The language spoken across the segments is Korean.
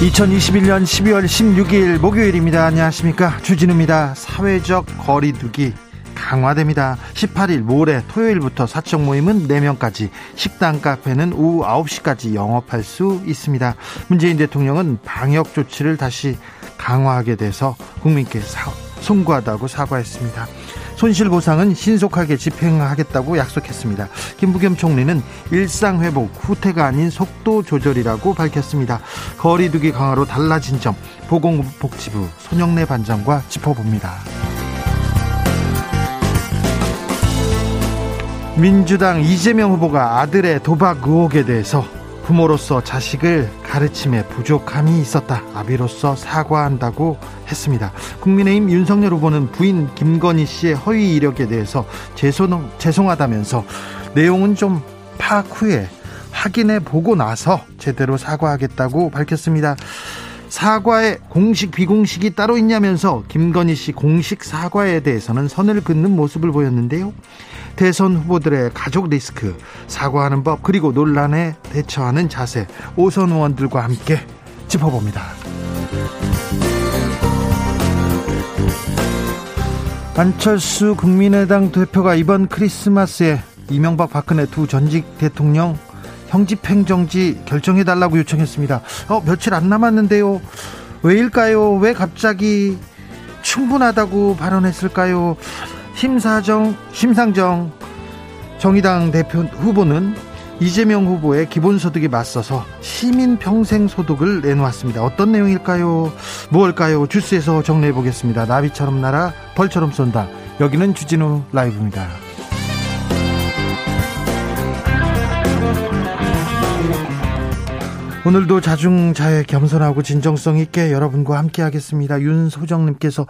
2021년 12월 16일 목요일입니다. 안녕하십니까. 주진우입니다. 사회적 거리두기 강화됩니다. 18일 모레 토요일부터 사적 모임은 4명까지, 식당 카페는 오후 9시까지 영업할 수 있습니다. 문재인 대통령은 방역 조치를 다시 강화하게 돼서 국민께 사, 송구하다고 사과했습니다. 손실 보상은 신속하게 집행하겠다고 약속했습니다. 김부겸 총리는 일상 회복 후퇴가 아닌 속도 조절이라고 밝혔습니다. 거리두기 강화로 달라진 점 보건복지부 손영래 반장과 짚어봅니다. 민주당 이재명 후보가 아들의 도박 의혹에 대해서 부모로서 자식을 가르침에 부족함이 있었다. 아비로서 사과한다고 했습니다. 국민의힘 윤석열 후보는 부인 김건희 씨의 허위 이력에 대해서 죄송, 죄송하다면서 내용은 좀 파악 후에 확인해 보고 나서 제대로 사과하겠다고 밝혔습니다. 사과에 공식 비공식이 따로 있냐면서 김건희 씨 공식 사과에 대해서는 선을 긋는 모습을 보였는데요. 대선 후보들의 가족 리스크, 사과하는 법, 그리고 논란에 대처하는 자세, 오선 의원들과 함께 짚어봅니다. 안철수 국민의당 대표가 이번 크리스마스에 이명박 박근혜 두 전직 대통령 형집행정지 결정해달라고 요청했습니다. 어, 며칠 안 남았는데요. 왜일까요? 왜 갑자기 충분하다고 발언했을까요? 심사정, 심상정 정의당 대표 후보는 이재명 후보의 기본소득에 맞서서 시민 평생 소득을 내놓았습니다. 어떤 내용일까요? 무엇일까요? 주스에서 정리해 보겠습니다. 나비처럼 날아 벌처럼 쏜다. 여기는 주진우 라이브입니다. 오늘도 자중자애 겸손하고 진정성 있게 여러분과 함께 하겠습니다. 윤소정님께서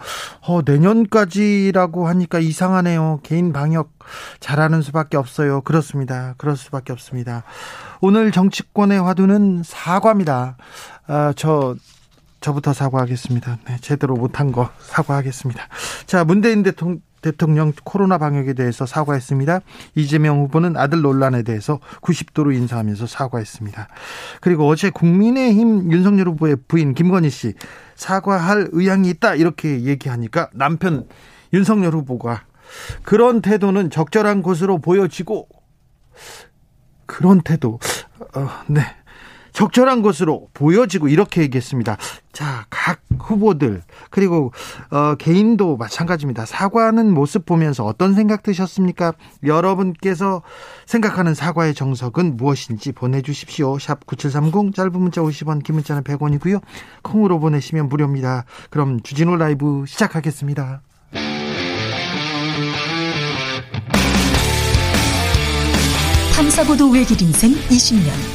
어, 내년까지라고 하니까 이상하네요. 개인 방역 잘하는 수밖에 없어요. 그렇습니다. 그럴 수밖에 없습니다. 오늘 정치권의 화두는 사과입니다. 아, 저 저부터 사과하겠습니다. 네, 제대로 못한 거 사과하겠습니다. 자, 문재인 대통령 대통령 코로나 방역에 대해서 사과했습니다. 이재명 후보는 아들 논란에 대해서 90도로 인사하면서 사과했습니다. 그리고 어제 국민의힘 윤석열 후보의 부인 김건희 씨 사과할 의향이 있다 이렇게 얘기하니까 남편 윤석열 후보가 그런 태도는 적절한 것으로 보여지고 그런 태도 어, 네 적절한 것으로 보여지고 이렇게 얘기했습니다. 자, 각 후보들 그리고 어, 개인도 마찬가지입니다. 사과하는 모습 보면서 어떤 생각 드셨습니까? 여러분께서 생각하는 사과의 정석은 무엇인지 보내주십시오. 샵 9730 짧은 문자 50원 긴 문자는 100원이고요. 콩으로 보내시면 무료입니다. 그럼 주진우 라이브 시작하겠습니다. 탐사보도 외길 인생 20년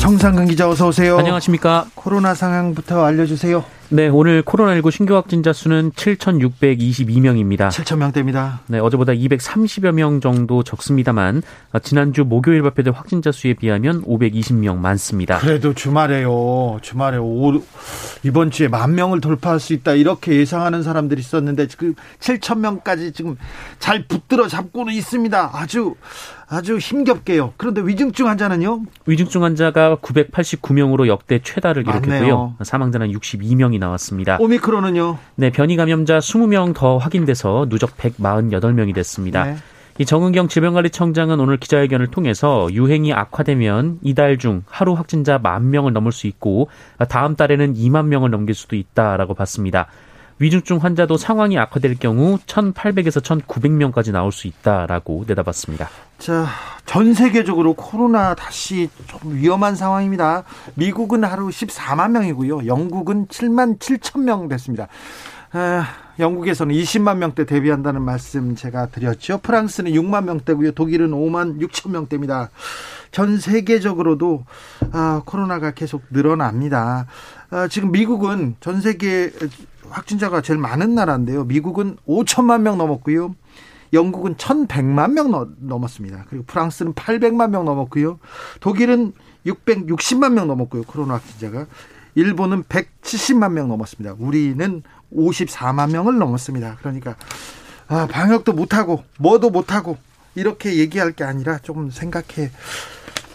정상근 기자 어서 오세요. 안녕하십니까. 코로나 상황부터 알려주세요. 네, 오늘 코로나19 신규 확진자 수는 7,622명입니다. 7,000명대입니다. 네, 어제보다 230여 명 정도 적습니다만 지난주 목요일 발표된 확진자 수에 비하면 520명 많습니다. 그래도 주말에요. 주말에 오, 이번 주에 만 명을 돌파할 수 있다 이렇게 예상하는 사람들이 있었는데 지금 7,000명까지 지금 잘 붙들어 잡고는 있습니다. 아주 아주 힘겹게요. 그런데 위중증 환자는요? 위중증 환자가 989명으로 역대 최다를 기록했고요. 맞네요. 사망자는 62명이 나왔습니다. 오미크론은요? 네, 변이 감염자 20명 더 확인돼서 누적 148명이 됐습니다. 네. 이 정은경 질병관리청장은 오늘 기자회견을 통해서 유행이 악화되면 이달 중 하루 확진자 만 명을 넘을 수 있고 다음 달에는 2만 명을 넘길 수도 있다라고 봤습니다. 위중증 환자도 상황이 악화될 경우 1,800에서 1,900명까지 나올 수 있다라고 내다봤습니다. 자, 전 세계적으로 코로나 다시 좀 위험한 상황입니다. 미국은 하루 14만 명이고요. 영국은 7만 7천 명 됐습니다. 아, 영국에서는 20만 명대 대비한다는 말씀 제가 드렸죠. 프랑스는 6만 명대고요. 독일은 5만 6천 명대입니다. 전 세계적으로도 아, 코로나가 계속 늘어납니다. 아, 지금 미국은 전 세계 확진자가 제일 많은 나라인데요. 미국은 5천만 명 넘었고요. 영국은 1,100만 명 넘었습니다. 그리고 프랑스는 800만 명 넘었고요. 독일은 660만 명 넘었고요. 코로나 확진자가. 일본은 170만 명 넘었습니다. 우리는 54만 명을 넘었습니다. 그러니까 아, 방역도 못 하고 뭐도 못 하고 이렇게 얘기할 게 아니라 조금 생각해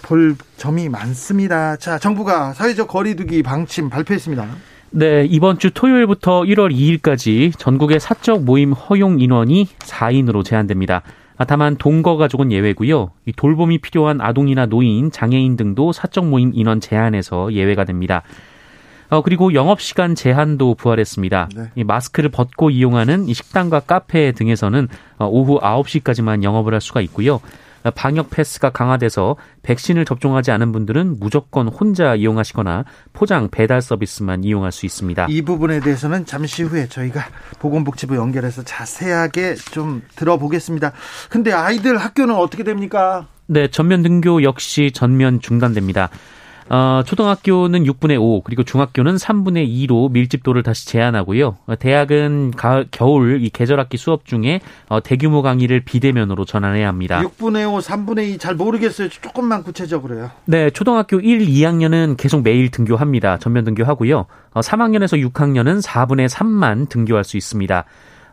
볼 점이 많습니다. 자, 정부가 사회적 거리두기 방침 발표했습니다. 네, 이번 주 토요일부터 1월 2일까지 전국의 사적 모임 허용 인원이 4인으로 제한됩니다. 아, 다만 동거 가족은 예외고요. 이 돌봄이 필요한 아동이나 노인, 장애인 등도 사적 모임 인원 제한에서 예외가 됩니다. 어, 그리고 영업시간 제한도 부활했습니다. 네. 이 마스크를 벗고 이용하는 이 식당과 카페 등에서는 어, 오후 9시까지만 영업을 할 수가 있고요. 방역 패스가 강화돼서 백신을 접종하지 않은 분들은 무조건 혼자 이용하시거나 포장 배달 서비스만 이용할 수 있습니다. 이 부분에 대해서는 잠시 후에 저희가 보건복지부 연결해서 자세하게 좀 들어보겠습니다. 근데 아이들 학교는 어떻게 됩니까? 네, 전면 등교 역시 전면 중단됩니다. 어, 초등학교는 6분의 5, 그리고 중학교는 3분의 2로 밀집도를 다시 제한하고요. 어, 대학은 가을, 겨울 이 계절학기 수업 중에 어, 대규모 강의를 비대면으로 전환해야 합니다. 6분의 5, 3분의 2 잘 모르겠어요. 조금만 구체적으로요. 네, 초등학교 1, 2학년은 계속 매일 등교합니다. 전면 등교하고요. 어, 3학년에서 6학년은 4분의 3만 등교할 수 있습니다.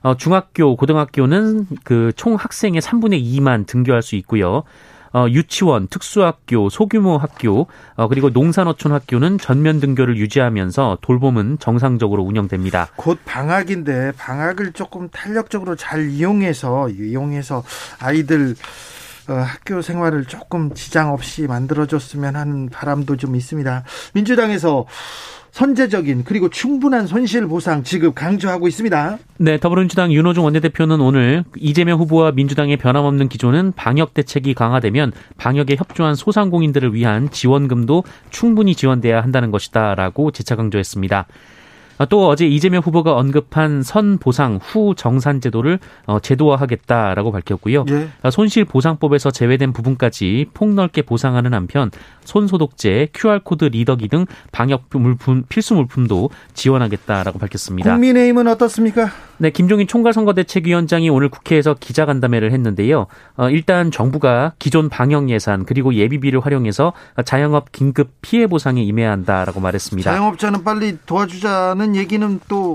어, 중학교, 고등학교는 그 총 학생의 3분의 2만 등교할 수 있고요. 어, 유치원, 특수학교, 소규모 학교, 어, 그리고 농산어촌 학교는 전면 등교를 유지하면서 돌봄은 정상적으로 운영됩니다. 곧 방학인데 방학을 조금 탄력적으로 잘 이용해서 이용해서 아이들 어, 학교 생활을 조금 지장 없이 만들어줬으면 하는 바람도 좀 있습니다. 민주당에서 선제적인 그리고 충분한 손실 보상 지급 강조하고 있습니다. 네, 더불어민주당 윤호중 원내대표는 오늘 이재명 후보와 민주당의 변함없는 기조는 방역 대책이 강화되면 방역에 협조한 소상공인들을 위한 지원금도 충분히 지원돼야 한다는 것이다라고 재차 강조했습니다. 아, 또 어제 이재명 후보가 언급한 선 보상 후 정산 제도를 어, 제도화하겠다라고 밝혔고요. 예. 아, 손실 보상법에서 제외된 부분까지 폭넓게 보상하는 한편 손소독제, QR코드 리더기 등 방역 물품 필수 물품도 지원하겠다라고 밝혔습니다. 국민의힘은 어떻습니까? 네, 김종인 총괄선거대책위원장이 오늘 국회에서 기자간담회를 했는데요. 어, 일단 정부가 기존 방역 예산 그리고 예비비를 활용해서 자영업 긴급 피해 보상에 임해야 한다라고 말했습니다. 자영업자는 빨리 도와주자는 얘기는 또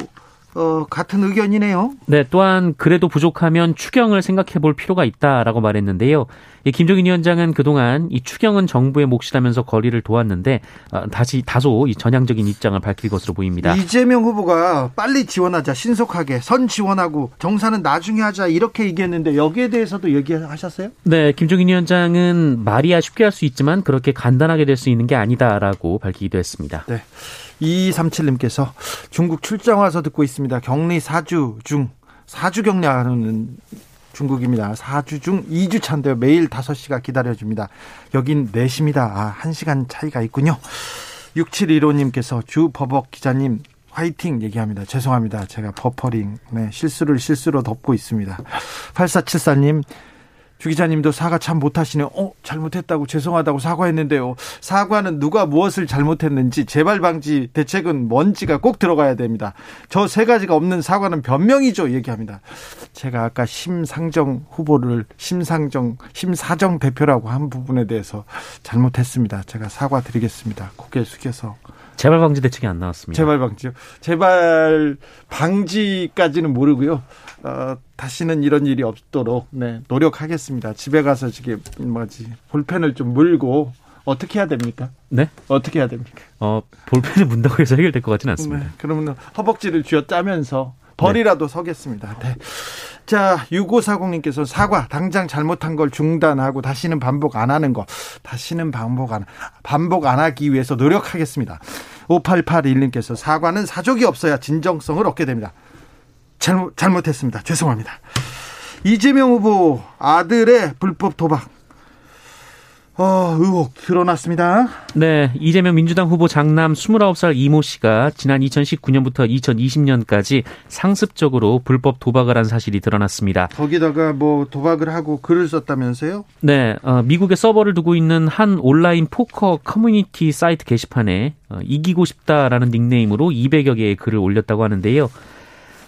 어, 같은 의견이네요. 네, 또한 그래도 부족하면 추경을 생각해 볼 필요가 있다라고 말했는데요. 이 김종인 위원장은 그동안 이 추경은 정부의 몫이라면서 거리를 도왔는데 어, 다시 다소 이 전향적인 입장을 밝힐 것으로 보입니다. 이재명 후보가 빨리 지원하자 신속하게 선 지원하고 정산은 나중에 하자 이렇게 얘기했는데 여기에 대해서도 얘기하셨어요? 네, 김종인 위원장은 말이야 쉽게 할 수 있지만 그렇게 간단하게 될 수 있는 게 아니다라고 밝히기도 했습니다. 네. 2237님께서 중국 출장 와서 듣고 있습니다. 격리 4주 중 4주 격리하는 중국입니다. 4주 중 2주 차인데요. 매일 5시가 기다려줍니다. 여긴 4시입니다. 아, 1시간 차이가 있군요. 6715님께서 주 버벅 기자님 화이팅 얘기합니다. 죄송합니다. 제가 버퍼링, 네, 실수를 실수로 덮고 있습니다. 8474님, 주 기자님도 사과 참 못하시네요. 어, 잘못했다고 죄송하다고 사과했는데요. 사과는 누가 무엇을 잘못했는지 재발 방지 대책은 뭔지가 꼭 들어가야 됩니다. 저 세 가지가 없는 사과는 변명이죠. 얘기합니다. 제가 아까 심상정 후보를 심상정, 심사정 대표라고 한 부분에 대해서 잘못했습니다. 제가 사과드리겠습니다. 고개 숙여서. 재발 방지 대책이 안 나왔습니다. 재발 방지요. 재발 방지까지는 모르고요. 어, 다시는 이런 일이 없도록 네, 노력하겠습니다. 집에 가서 지금 뭐지 볼펜을 좀 물고 어떻게 해야 됩니까? 네? 어떻게 해야 됩니까? 어, 볼펜을 문다고 해서 해결될 것 같지는 않습니다. 네, 그러면 허벅지를 쥐어 짜면서 벌이라도 네. 서겠습니다. 네. 자, 6540님께서 사과, 당장 잘못한 걸 중단하고 다시는 반복 안 하는 거, 다시는 반복 안, 반복 안 하기 위해서 노력하겠습니다. 5881님께서 사과는 사족이 없어야 진정성을 얻게 됩니다. 잘못, 잘못했습니다. 죄송합니다. 이재명 후보 아들의 불법 도박 어, 의혹 드러났습니다. 네, 이재명 민주당 후보 장남 29살 이모 씨가 지난 2019년부터 2020년까지 상습적으로 불법 도박을 한 사실이 드러났습니다. 거기다가 뭐 도박을 하고 글을 썼다면서요? 네, 어, 미국에 서버를 두고 있는 한 온라인 포커 커뮤니티 사이트 게시판에 어, 이기고 싶다라는 닉네임으로 200여 개의 글을 올렸다고 하는데요.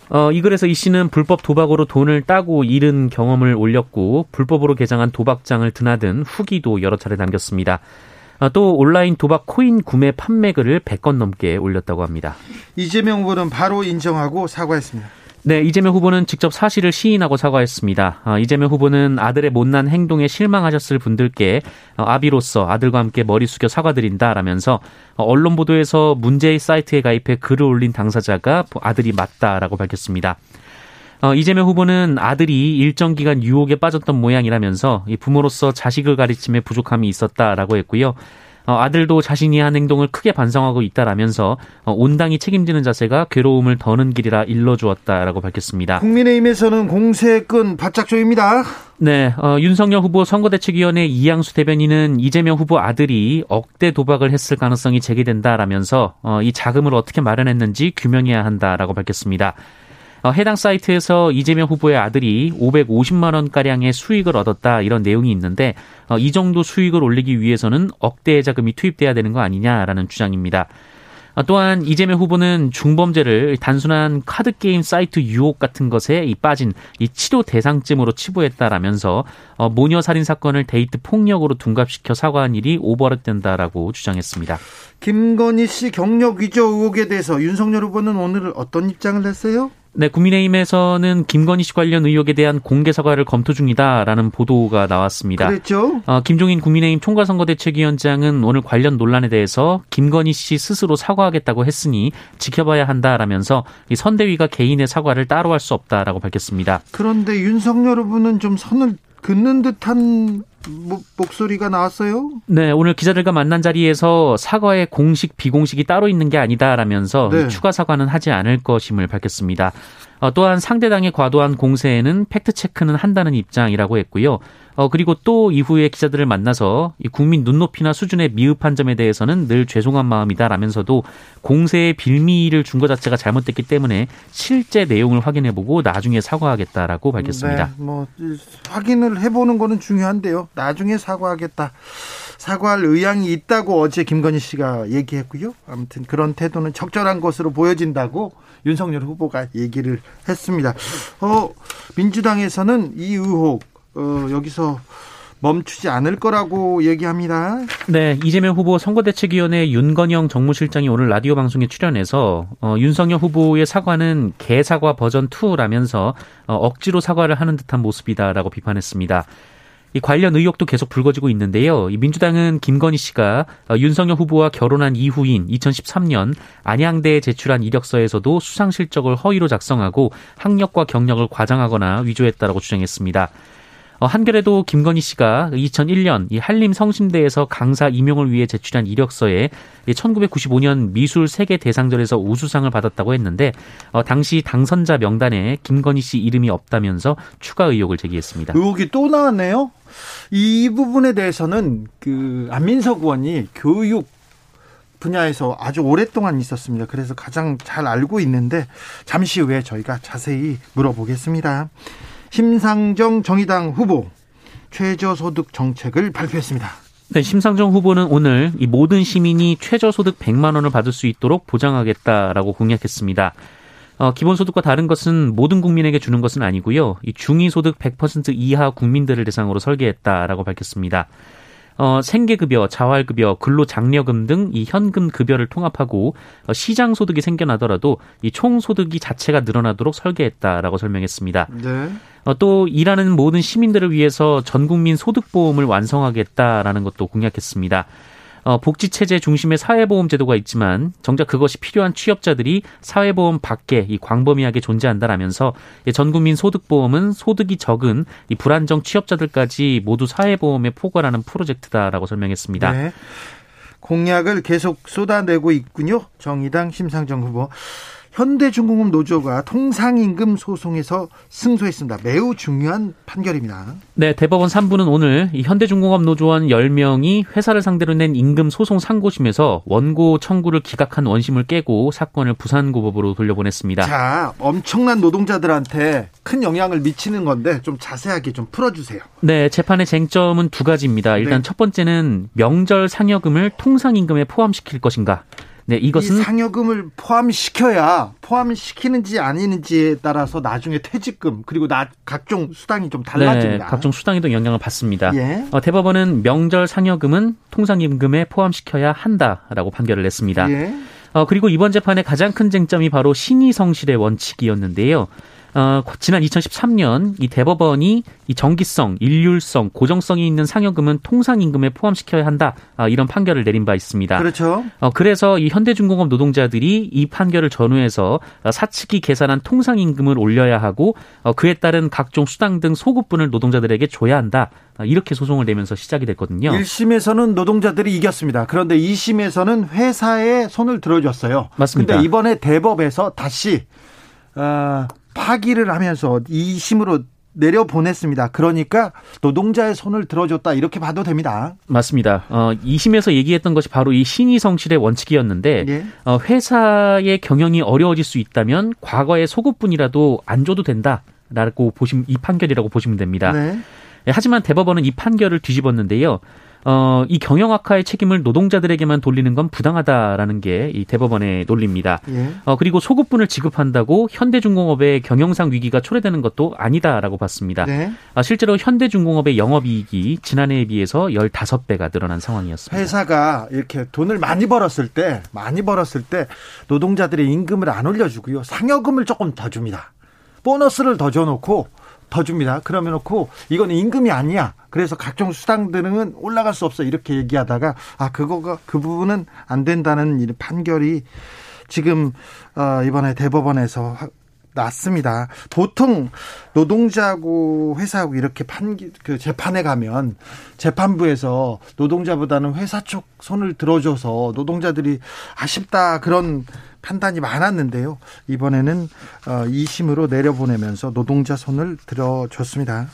어, 이 글에서 이 씨는 불법 도박으로 돈을 따고 잃은 경험을 올렸고 불법으로 개장한 도박장을 드나든 후기도 여러 차례 남겼습니다. 어, 또 온라인 도박 코인 구매 판매 글을 100건 넘게 올렸다고 합니다. 이재명 후보는 바로 인정하고 사과했습니다. 네, 이재명 후보는 직접 사실을 시인하고 사과했습니다. 어, 이재명 후보는 아들의 못난 행동에 실망하셨을 분들께 어, 아비로서 아들과 함께 머리 숙여 사과드린다라면서 어, 언론 보도에서 문제의 사이트에 가입해 글을 올린 당사자가 아들이 맞다라고 밝혔습니다. 어, 이재명 후보는 아들이 일정 기간 유혹에 빠졌던 모양이라면서 부모로서 자식을 가르침에 부족함이 있었다라고 했고요. 어, 아들도 자신이 한 행동을 크게 반성하고 있다라면서 어, 온당이 책임지는 자세가 괴로움을 더는 길이라 일러주었다라고 밝혔습니다. 국민의힘에서는 공세끈 바짝 조입니다. 네, 어, 윤석열 후보 선거대책위원회 이양수 대변인은 이재명 후보 아들이 억대 도박을 했을 가능성이 제기된다라면서 어, 이 자금을 어떻게 마련했는지 규명해야 한다라고 밝혔습니다. 어, 해당 사이트에서 이재명 후보의 아들이 550만 원 가량의 수익을 얻었다 이런 내용이 있는데 어, 이 정도 수익을 올리기 위해서는 억대의 자금이 투입돼야 되는 거 아니냐라는 주장입니다. 어, 또한 이재명 후보는 중범죄를 단순한 카드 게임 사이트 유혹 같은 것에 빠진 이 치료 대상쯤으로 치부했다라면서 모녀 살인 사건을 데이트 폭력으로 둔갑시켜 사과한 일이 오버랩된다라고 주장했습니다. 김건희 씨 경력 위조 의혹에 대해서 윤석열 후보는 오늘 어떤 입장을 냈어요? 네, 국민의힘에서는 김건희 씨 관련 의혹에 대한 공개 사과를 검토 중이다라는 보도가 나왔습니다. 그랬죠? 어, 김종인 국민의힘 총괄선거대책위원장은 오늘 관련 논란에 대해서 김건희 씨 스스로 사과하겠다고 했으니 지켜봐야 한다라면서 이 선대위가 개인의 사과를 따로 할 수 없다라고 밝혔습니다. 그런데 윤석열 후보는 좀 선을 긋는 듯한 목소리가 나왔어요? 네, 오늘 기자들과 만난 자리에서 사과의 공식, 비공식이 따로 있는 게 아니다라면서 네. 추가 사과는 하지 않을 것임을 밝혔습니다. 어, 또한 상대당의 과도한 공세에는 팩트 체크는 한다는 입장이라고 했고요. 어, 그리고 또 이후에 기자들을 만나서 국민 눈높이나 수준의 미흡한 점에 대해서는 늘 죄송한 마음이다라면서도 공세의 빌미를 준 것 자체가 잘못됐기 때문에 실제 내용을 확인해보고 나중에 사과하겠다라고 밝혔습니다. 네, 뭐 확인을 해보는 거는 중요한데요. 나중에 사과하겠다. 사과할 의향이 있다고 어제 김건희 씨가 얘기했고요. 아무튼 그런 태도는 적절한 것으로 보여진다고 윤석열 후보가 얘기를 했습니다. 어, 민주당에서는 이 의혹 어, 여기서 멈추지 않을 거라고 얘기합니다. 네, 이재명 후보 선거대책위원회 윤건영 정무실장이 오늘 라디오 방송에 출연해서 어, 윤석열 후보의 사과는 개사과 버전 2라면서 어, 억지로 사과를 하는 듯한 모습이다라고 비판했습니다. 이 관련 의혹도 계속 불거지고 있는데요. 이 민주당은 김건희 씨가 어, 윤석열 후보와 결혼한 이후인 2013년 안양대에 제출한 이력서에서도 수상 실적을 허위로 작성하고 학력과 경력을 과장하거나 위조했다라고 주장했습니다. 어, 한겨레도 김건희 씨가 2001년 이 한림 성심대에서 강사 임용을 위해 제출한 이력서에 1995년 미술 세계 대상전에서 우수상을 받았다고 했는데 어, 당시 당선자 명단에 김건희 씨 이름이 없다면서 추가 의혹을 제기했습니다. 의혹이 또 나왔네요. 이 부분에 대해서는 그 안민석 의원이 교육 분야에서 아주 오랫동안 있었습니다. 그래서 가장 잘 알고 있는데 잠시 후에 저희가 자세히 물어보겠습니다. 심상정 정의당 후보 최저소득 정책을 발표했습니다. 네, 심상정 후보는 오늘 이 모든 시민이 최저소득 100만 원을 받을 수 있도록 보장하겠다라고 공약했습니다. 어, 기본소득과 다른 것은 모든 국민에게 주는 것은 아니고요. 이 중위소득 100% 이하 국민들을 대상으로 설계했다라고 밝혔습니다. 어, 생계급여, 자활급여, 근로장려금 등 이 현금 급여를 통합하고 어, 시장 소득이 생겨나더라도 이 총 소득이 자체가 늘어나도록 설계했다라고 설명했습니다. 네. 어, 또 일하는 모든 시민들을 위해서 전 국민 소득보험을 완성하겠다라는 것도 공약했습니다. 어, 복지체제 중심의 사회보험 제도가 있지만 정작 그것이 필요한 취업자들이 사회보험 밖에 이 광범위하게 존재한다라면서 전 국민 소득보험은 소득이 적은 이 불안정 취업자들까지 모두 사회보험에 포괄하는 프로젝트다라고 설명했습니다. 네. 공약을 계속 쏟아내고 있군요. 정의당 심상정 후보. 현대중공업 노조가 통상임금 소송에서 승소했습니다. 매우 중요한 판결입니다. 네, 대법원 3부는 오늘 이 현대중공업 노조원 10명이 회사를 상대로 낸 임금 소송 상고심에서 원고 청구를 기각한 원심을 깨고 사건을 부산고법으로 돌려보냈습니다. 자, 엄청난 노동자들한테 큰 영향을 미치는 건데 좀 자세하게 좀 풀어주세요. 네, 재판의 쟁점은 두 가지입니다. 일단 네. 첫 번째는 명절 상여금을 통상임금에 포함시킬 것인가. 네, 이것은 이 상여금을 포함시켜야 포함시키는지 아니는지에 따라서 나중에 퇴직금 그리고 나 각종 수당이 좀 달라집니다. 네, 각종 수당에도 영향을 받습니다. 예. 어, 대법원은 명절 상여금은 통상임금에 포함시켜야 한다라고 판결을 냈습니다. 예. 어, 그리고 이번 재판의 가장 큰 쟁점이 바로 신의 성실의 원칙이었는데요. 어, 지난 2013년 이 대법원이 이 정기성, 일률성, 고정성이 있는 상여금은 통상 임금에 포함시켜야 한다 아, 이런 판결을 내린 바 있습니다. 그렇죠. 어, 그래서 이 현대중공업 노동자들이 이 판결을 전후해서 사측이 계산한 통상 임금을 올려야 하고 어, 그에 따른 각종 수당 등 소급분을 노동자들에게 줘야 한다. 아, 이렇게 소송을 내면서 시작이 됐거든요. 1심에서는 노동자들이 이겼습니다. 그런데 2심에서는 회사에 손을 들어줬어요. 맞습니다. 근데 이번에 대법에서 다시 어, 파기를 하면서 2심으로 내려보냈습니다. 그러니까 노동자의 손을 들어줬다 이렇게 봐도 됩니다. 맞습니다. 어, 2심에서 얘기했던 것이 바로 이 신의성실의 원칙이었는데 예. 어, 회사의 경영이 어려워질 수 있다면 과거의 소급분이라도 안 줘도 된다라고 보시면 이 판결이라고 보시면 됩니다. 네. 하지만 대법원은 이 판결을 뒤집었는데요. 어, 이 경영 악화의 책임을 노동자들에게만 돌리는 건 부당하다라는 게 이 대법원의 논리입니다. 예. 어, 그리고 소급분을 지급한다고 현대중공업의 경영상 위기가 초래되는 것도 아니다라고 봤습니다. 네. 아, 실제로 현대중공업의 영업이익이 지난해에 비해서 15배가 늘어난 상황이었습니다. 회사가 이렇게 돈을 많이 벌었을 때, 많이 벌었을 때 노동자들의 임금을 안 올려주고요. 상여금을 조금 더 줍니다. 보너스를 더 줘놓고 더 줍니다. 그러면 놓고 이건 임금이 아니야. 그래서 각종 수당들은 올라갈 수 없어. 이렇게 얘기하다가 아 그거가 그 부분은 안 된다는 판결이 지금 어, 이번에 대법원에서 났습니다. 보통 노동자하고 회사하고 이렇게 판, 그 재판에 가면 재판부에서 노동자보다는 회사 쪽 손을 들어줘서 노동자들이 아쉽다 그런 판단이 많았는데요. 이번에는 2심으로 어, 내려보내면서 노동자 손을 들어줬습니다.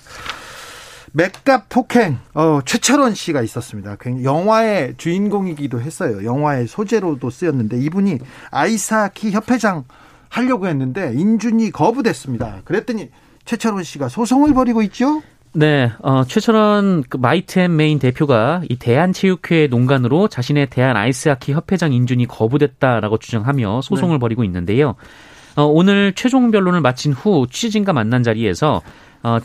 맷값 폭행, 어, 최철원 씨가 있었습니다. 영화의 주인공이기도 했어요. 영화의 소재로도 쓰였는데 이분이 아이스하키 협회장 하려고 했는데 인준이 거부됐습니다. 그랬더니 최철원 씨가 소송을 벌이고 있죠? 네, 어, 최철원 그 마이트 앤 메인 대표가 이 대한체육회 농간으로 자신의 대한 아이스하키 협회장 인준이 거부됐다라고 주장하며 소송을 네. 벌이고 있는데요. 어, 오늘 최종 변론을 마친 후 취재진과 만난 자리에서 어,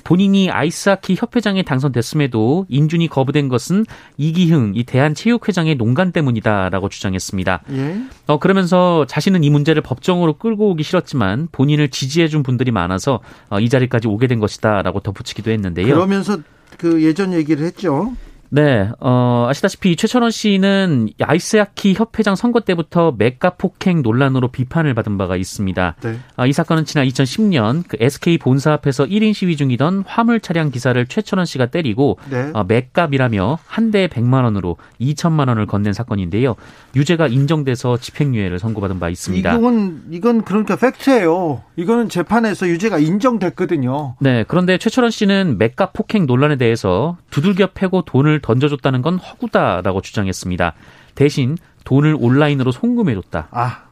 본인이 아이스하키 협회장에 당선됐음에도 인준이 거부된 것은 이기흥 이 대한체육회장의 농간 때문이다라고 주장했습니다. 예? 어, 그러면서 자신은 이 문제를 법정으로 끌고 오기 싫었지만 본인을 지지해준 분들이 많아서 어, 이 자리까지 오게 된 것이다라고 덧붙이기도 했는데요. 그러면서 그 예전 얘기를 했죠. 네, 어, 아시다시피 최철원 씨는 아이스하키 협회장 선거 때부터 맥가 폭행 논란으로 비판을 받은 바가 있습니다. 네. 아, 이 사건은 지난 2010년 그 SK 본사 앞에서 1인 시위 중이던 화물 차량 기사를 최철원 씨가 때리고 네. 어, 맷값이라며 한 대에 100만 원으로 2천만 원을 건넨 사건인데요. 유죄가 인정돼서 집행유예를 선고받은 바 있습니다. 이건 이건 그러니까 팩트예요. 이거는 재판에서 유죄가 인정됐거든요. 네, 그런데 최철원 씨는 맥값 폭행 논란에 대해서 두들겨 패고 돈을 던져줬다는 건 허구다라고 주장했습니다. 대신 돈을 온라인으로 송금해줬다. 아.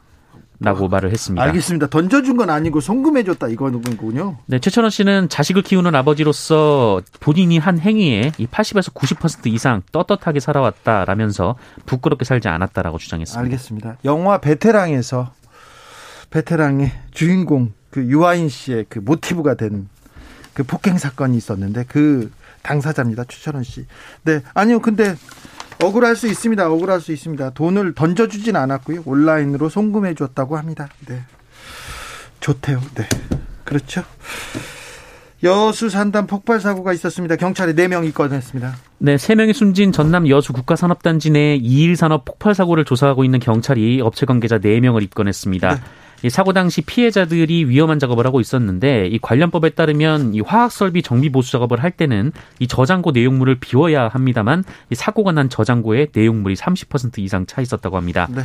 라고 말을 했습니다. 알겠습니다. 던져준 건 아니고 송금해줬다 이거군요. 네, 최철원 씨는 자식을 키우는 아버지로서 본인이 한 행위에 이 80에서 90% 이상 떳떳하게 살아왔다라면서 부끄럽게 살지 않았다라고 주장했습니다. 알겠습니다. 영화 베테랑에서 베테랑의 주인공 그 유아인 씨의 그 모티브가 된 그 폭행 사건이 있었는데 그 당사자입니다. 추철원 씨. 네. 아니요. 근데 억울할 수 있습니다. 억울할 수 있습니다. 돈을 던져주진 않았고요. 온라인으로 송금해 줬다고 합니다. 네. 좋대요. 네. 그렇죠. 여수 산단 폭발 사고가 있었습니다. 경찰에 4명 입건했습니다. 네, 세 명이 숨진 전남 여수 국가산업단지 내 2일 산업 폭발 사고를 조사하고 있는 경찰이 업체 관계자 4명을 입건했습니다. 네. 이 사고 당시 피해자들이 위험한 작업을 하고 있었는데 이 관련법에 따르면 이 화학 설비 정비 보수 작업을 할 때는 이 저장고 내용물을 비워야 합니다만 이 사고가 난 저장고에 내용물이 30% 이상 차 있었다고 합니다. 네.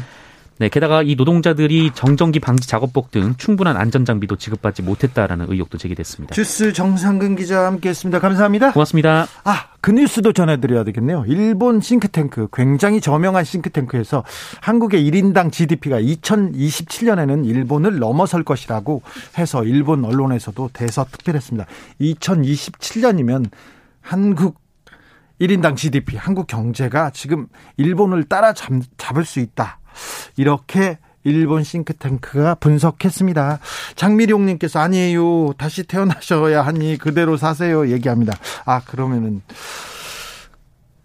네, 게다가 이 노동자들이 정전기 방지 작업복 등 충분한 안전 장비도 지급받지 못했다라는 의혹도 제기됐습니다. 주스 정상근 기자와 함께했습니다. 감사합니다. 고맙습니다. 아, 그 뉴스도 전해드려야 되겠네요. 일본 싱크탱크, 굉장히 저명한 싱크탱크에서 한국의 1인당 GDP가 2027년에는 일본을 넘어설 것이라고 해서 일본 언론에서도 대서특필했습니다. 2027년이면 한국 1인당 GDP, 한국 경제가 지금 일본을 따라잡을 수 있다. 이렇게 일본 싱크탱크가 분석했습니다. 장미룡님께서 아니에요. 다시 태어나셔야 하니 그대로 사세요. 얘기합니다. 아, 그러면은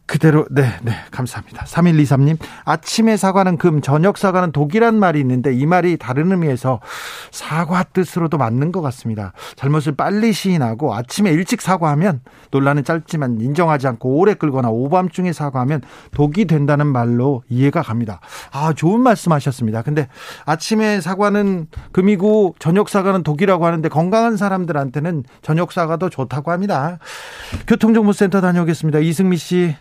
그대로 네, 네. 감사합니다. 3123님. 아침에 사과는 금, 저녁 사과는 독이란 말이 있는데 이 말이 다른 의미에서 사과 뜻으로도 맞는 것 같습니다. 잘못을 빨리 시인하고 아침에 일찍 사과하면 논란은 짧지만 인정하지 않고 오래 끌거나 오밤중에 사과하면 독이 된다는 말로 이해가 갑니다. 아, 좋은 말씀 하셨습니다. 근데 아침에 사과는 금이고 저녁 사과는 독이라고 하는데 건강한 사람들한테는 저녁 사과도 좋다고 합니다. 교통정보센터 다녀오겠습니다. 이승미 씨.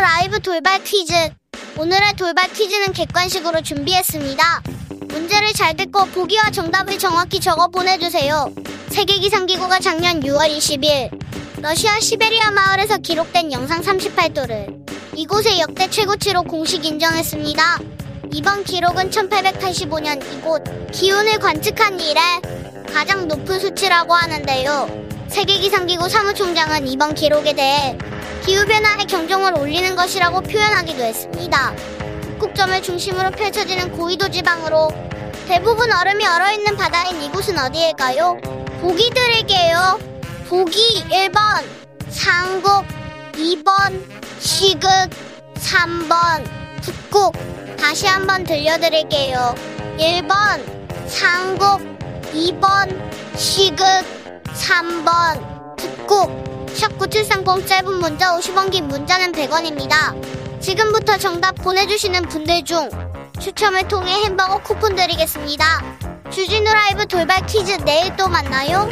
라이브 돌발 퀴즈. 오늘의 돌발 퀴즈는 객관식으로 준비했습니다. 문제를 잘 듣고 보기와 정답을 정확히 적어 보내주세요. 세계기상기구가 작년 6월 20일 러시아 시베리아 마을에서 기록된 영상 38도를 이곳의 역대 최고치로 공식 인정했습니다. 이번 기록은 1885년 이곳 기온을 관측한 이래 가장 높은 수치라고 하는데요. 세계기상기구 사무총장은 이번 기록에 대해 기후변화의 경종을 울리는 것이라고 표현하기도 했습니다. 북극점을 중심으로 펼쳐지는 고위도 지방으로 대부분 얼음이 얼어있는 바다인 이곳은 어디일까요? 보기 드릴게요. 보기 1번 상국 2번 시극 3번 북극 다시 한번 들려드릴게요. 1번 상국 2번 시극 3번 북극 샵9730 짧은 문자 50원 긴 문자는 100원입니다. 지금부터 정답 보내주시는 분들 중 추첨을 통해 햄버거 쿠폰 드리겠습니다. 주진우 라이브 돌발 퀴즈 내일 또 만나요.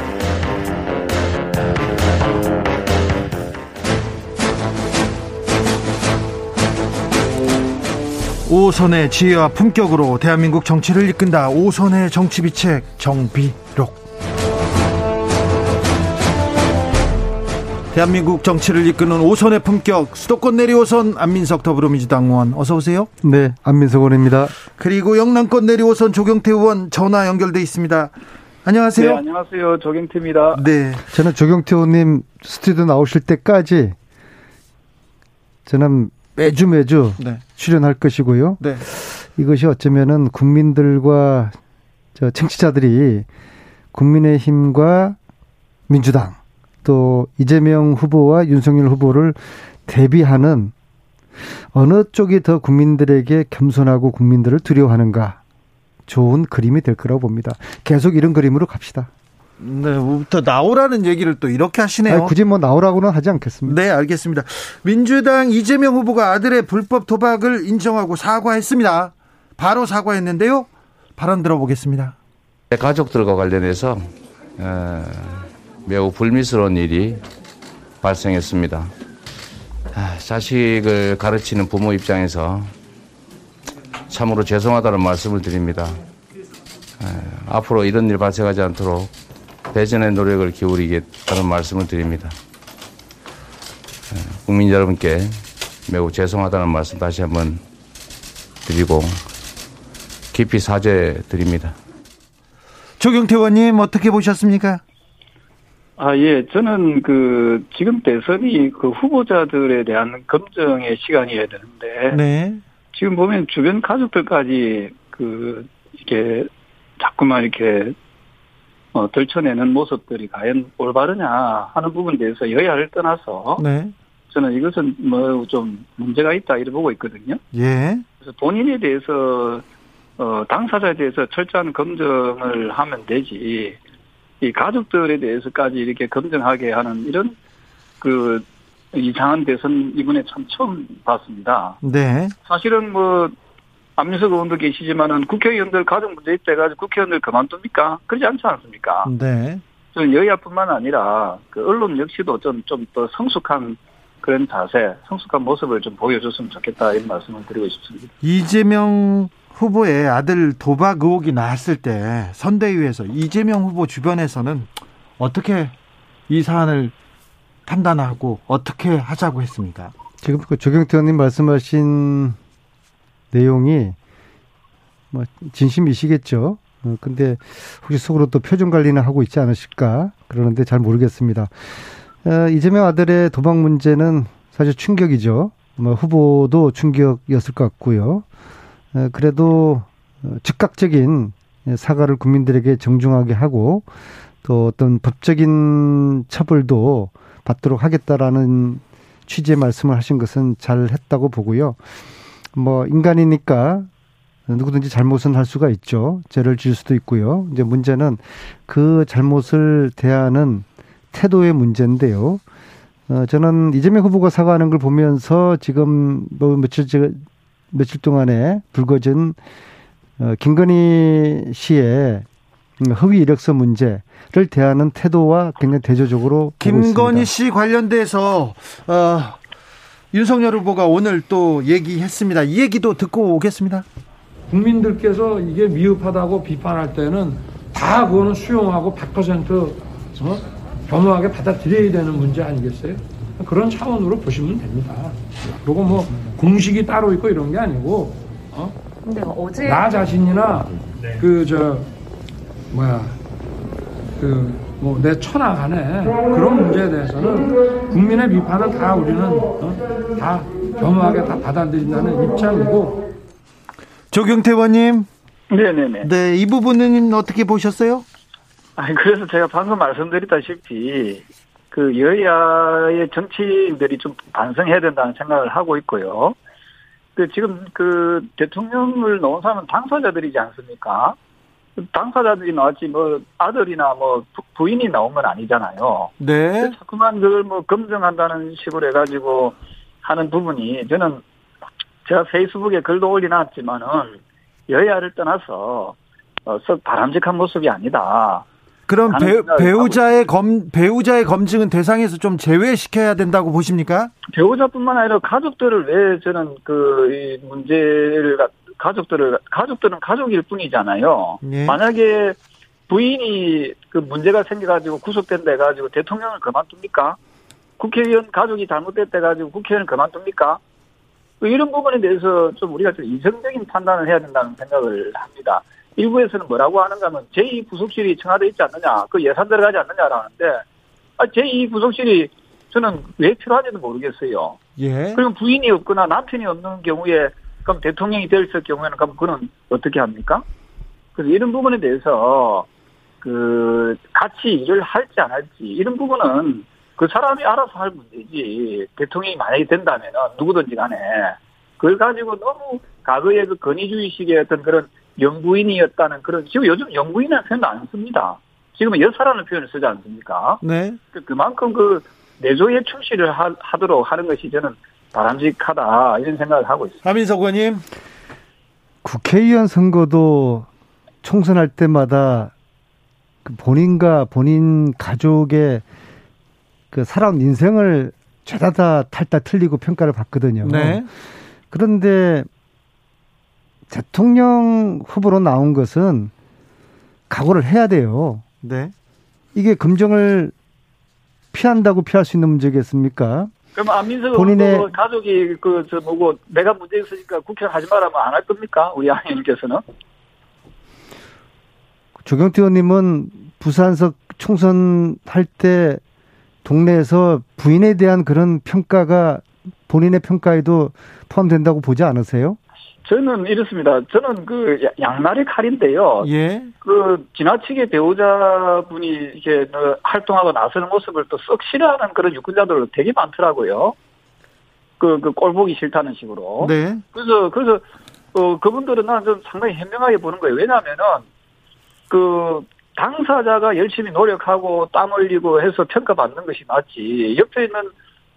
오선의 지혜와 품격으로 대한민국 정치를 이끈다. 오선의 정치비책 정비록. 대한민국 정치를 이끄는 오선의 품격 수도권 내리 오선 안민석 더불어민주당 의원 어서 오세요. 네, 안민석 의원입니다. 그리고 영남권 내리 오선 조경태 의원 전화 연결돼 있습니다. 안녕하세요. 네, 안녕하세요. 조경태입니다. 네. 저는 조경태 의원님 스튜디오 나오실 때까지 저는 매주 매주 네. 출연할 것이고요. 네. 이것이 어쩌면은 국민들과 저 청취자들이 국민의힘과 민주당 또 이재명 후보와 윤석열 후보를 대비하는 어느 쪽이 더 국민들에게 겸손하고 국민들을 두려워하는가 좋은 그림이 될 거라고 봅니다. 계속 이런 그림으로 갑시다. 네, 부터 나오라는 얘기를 또 이렇게 하시네요. 아니, 굳이 뭐 나오라고는 하지 않겠습니다. 네, 알겠습니다. 민주당 이재명 후보가 아들의 불법 도박을 인정하고 사과했습니다. 바로 사과했는데요. 발언 들어보겠습니다. 가족들과 관련해서 어, 매우 불미스러운 일이 발생했습니다. 아, 자식을 가르치는 부모 입장에서 참으로 죄송하다는 말씀을 드립니다. 아, 앞으로 이런 일 발생하지 않도록 배전의 노력을 기울이겠다는 말씀을 드립니다. 아, 국민 여러분께 매우 죄송하다는 말씀 다시 한번 드리고 깊이 사죄 드립니다. 조경태 의원님 어떻게 보셨습니까? 아, 예. 저는 그, 지금 대선이 그 후보자들에 대한 검증의 시간이어야 되는데. 네. 지금 보면 주변 가족들까지 그, 이렇게 자꾸만 이렇게 어, 들춰내는 모습들이 과연 올바르냐 하는 부분에 대해서 여야를 떠나서. 네. 저는 이것은 뭐 좀 문제가 있다 이렇게 보고 있거든요. 예. 그래서 본인에 대해서 어, 당사자에 대해서 철저한 검증을 하면 되지, 이 가족들에 대해서까지 이렇게 검증하게 하는 이런 그 이상한 대선 이번에 참 처음 봤습니다. 네. 사실은 뭐 안민석 의원도 계시지만은 국회의원들 가족 문제 있대가지고 국회의원들 그만둡니까? 그러지 않지 않습니까? 네. 저는 여야뿐만 아니라 그 언론 역시도 좀 좀 더 성숙한 그런 자세, 성숙한 모습을 좀 보여줬으면 좋겠다 이런 말씀을 드리고 싶습니다. 이재명 후보의 아들 도박 의혹이 나왔을 때 선대위에서 이재명 후보 주변에서는 어떻게 이 사안을 판단하고 어떻게 하자고 했습니까? 지금 그 조경태 의원님 말씀하신 내용이 뭐 진심이시겠죠. 어, 근데 혹시 속으로 또 표정 관리는 하고 있지 않으실까 그러는데 잘 모르겠습니다. 어, 이재명 아들의 도박 문제는 사실 충격이죠. 뭐 후보도 충격이었을 것 같고요. 어, 그래도 즉각적인 사과를 국민들에게 정중하게 하고 또 어떤 법적인 처벌도 받도록 하겠다라는 취지의 말씀을 하신 것은 잘 했다고 보고요. 뭐 인간이니까 누구든지 잘못은 할 수가 있죠. 죄를 지을 수도 있고요. 이제 문제는 그 잘못을 대하는 태도의 문제인데요. 어, 저는 이재명 후보가 사과하는 걸 보면서 지금 뭐 며칠 며칠 동안에 불거진 어, 김건희 씨의 허위 이력서 문제를 대하는 태도와 굉장히 대조적으로 김건희 씨 관련돼서 어, 윤석열 후보가 오늘 또 얘기했습니다. 이 얘기도 듣고 오겠습니다. 국민들께서 이게 미흡하다고 비판할 때는 다 그거는 수용하고 100% 어? 겸허하게 받아들여야 되는 문제 아니겠어요? 그런 차원으로 보시면 됩니다. 그리고 뭐 공식이 따로 있고 이런 게 아니고 어? 근데 어제 나 자신이나 네. 그저 뭐야 그 뭐 내 천하간에 그런 문제에 대해서는 국민의 비판을 다 우리는 어? 다 겸허하게 다 받아들인다는 입장이고 조경태 의원님 네네네 네 이 부분은 어떻게 보셨어요? 아니 그래서 제가 방금 말씀드렸다시피 그 여야의 정치인들이 좀 반성해야 된다는 생각을 하고 있고요. 그 지금 그 대통령을 넣은 사람은 당사자들이지 않습니까? 당사자들이 나왔지 뭐 아들이나 뭐 부인이 나온 건 아니잖아요. 네. 자꾸만 그걸 뭐 검증한다는 식으로 해가지고 하는 부분이 저는 제가 페이스북에 글도 올려놨지만은 여야를 떠나서 어, 썩 바람직한 모습이 아니다. 그럼 배, 우자의 검, 배우자의 검증은 대상에서 좀 제외시켜야 된다고 보십니까? 배우자뿐만 아니라 가족들을 왜 저는 그 이 문제를 가족들을 가족들은 가족일 뿐이잖아요. 네. 만약에 부인이 그 문제가 생겨가지고 구속된다 해가지고 대통령을 그만둡니까? 국회의원 가족이 잘못됐다 해가지고 국회의원 그만둡니까? 그 이런 부분에 대해서 좀 우리가 좀 이성적인 판단을 해야 된다는 생각을 합니다. 일부에서는 뭐라고 하는가 하면 제2구속실이 청와대에 있지 않느냐, 그 예산 들어가지 않느냐라는데, 아, 제2구속실이 저는 왜 필요한지도 모르겠어요. 예. 그리고 부인이 없거나 남편이 없는 경우에 그럼 대통령이 될 경우에는 그럼 그는 어떻게 합니까? 그래서 이런 부분에 대해서 그 같이 일을 할지 안 할지 이런 부분은 그 사람이 알아서 할 문제지 대통령이 만약에 된다면 누구든지 간에 그걸 가지고 너무 과거의 그 건의주의식의 어떤 그런 영부인이었다는 그런 지금 요즘 영부인이라는 표현도 안 씁니다. 지금은 여사라는 표현을 쓰지 않습니까? 네. 그, 그만큼 그 내조에 충실을 하, 도록 하는 것이 저는 바람직하다 이런 생각을 하고 있습니다. 하민석 의원님. 국회의원 선거도 총선할 때마다 그 본인과 본인 가족의 그 살아온 인생을 죄다 탈다 틀리고 평가를 받거든요. 네. 그런데 대통령 후보로 나온 것은 각오를 해야 돼요. 네. 이게 검증을 피한다고 피할 수 있는 문제겠습니까? 그럼 안민석 본인의 가족이 그 저 뭐고 내가 문제 있으니까 국회 하지 말라면 안 할 겁니까? 우리 아님께서는 조경태 의원님은 부산석 총선 할 때 동네에서 부인에 대한 그런 평가가 본인의 평가에도 포함된다고 보지 않으세요? 저는 이렇습니다. 저는 그 양날의 칼인데요. 예. 그 지나치게 배우자분이 이렇게 활동하고 나서는 모습을 또 썩 싫어하는 그런 유권자들 되게 많더라고요. 그, 그, 꼴 보기 싫다는 식으로. 네. 그래서, 그래서 어, 그분들은 나는 좀 상당히 현명하게 보는 거예요. 왜냐하면은, 그, 당사자가 열심히 노력하고 땀 흘리고 해서 평가받는 것이 맞지. 옆에 있는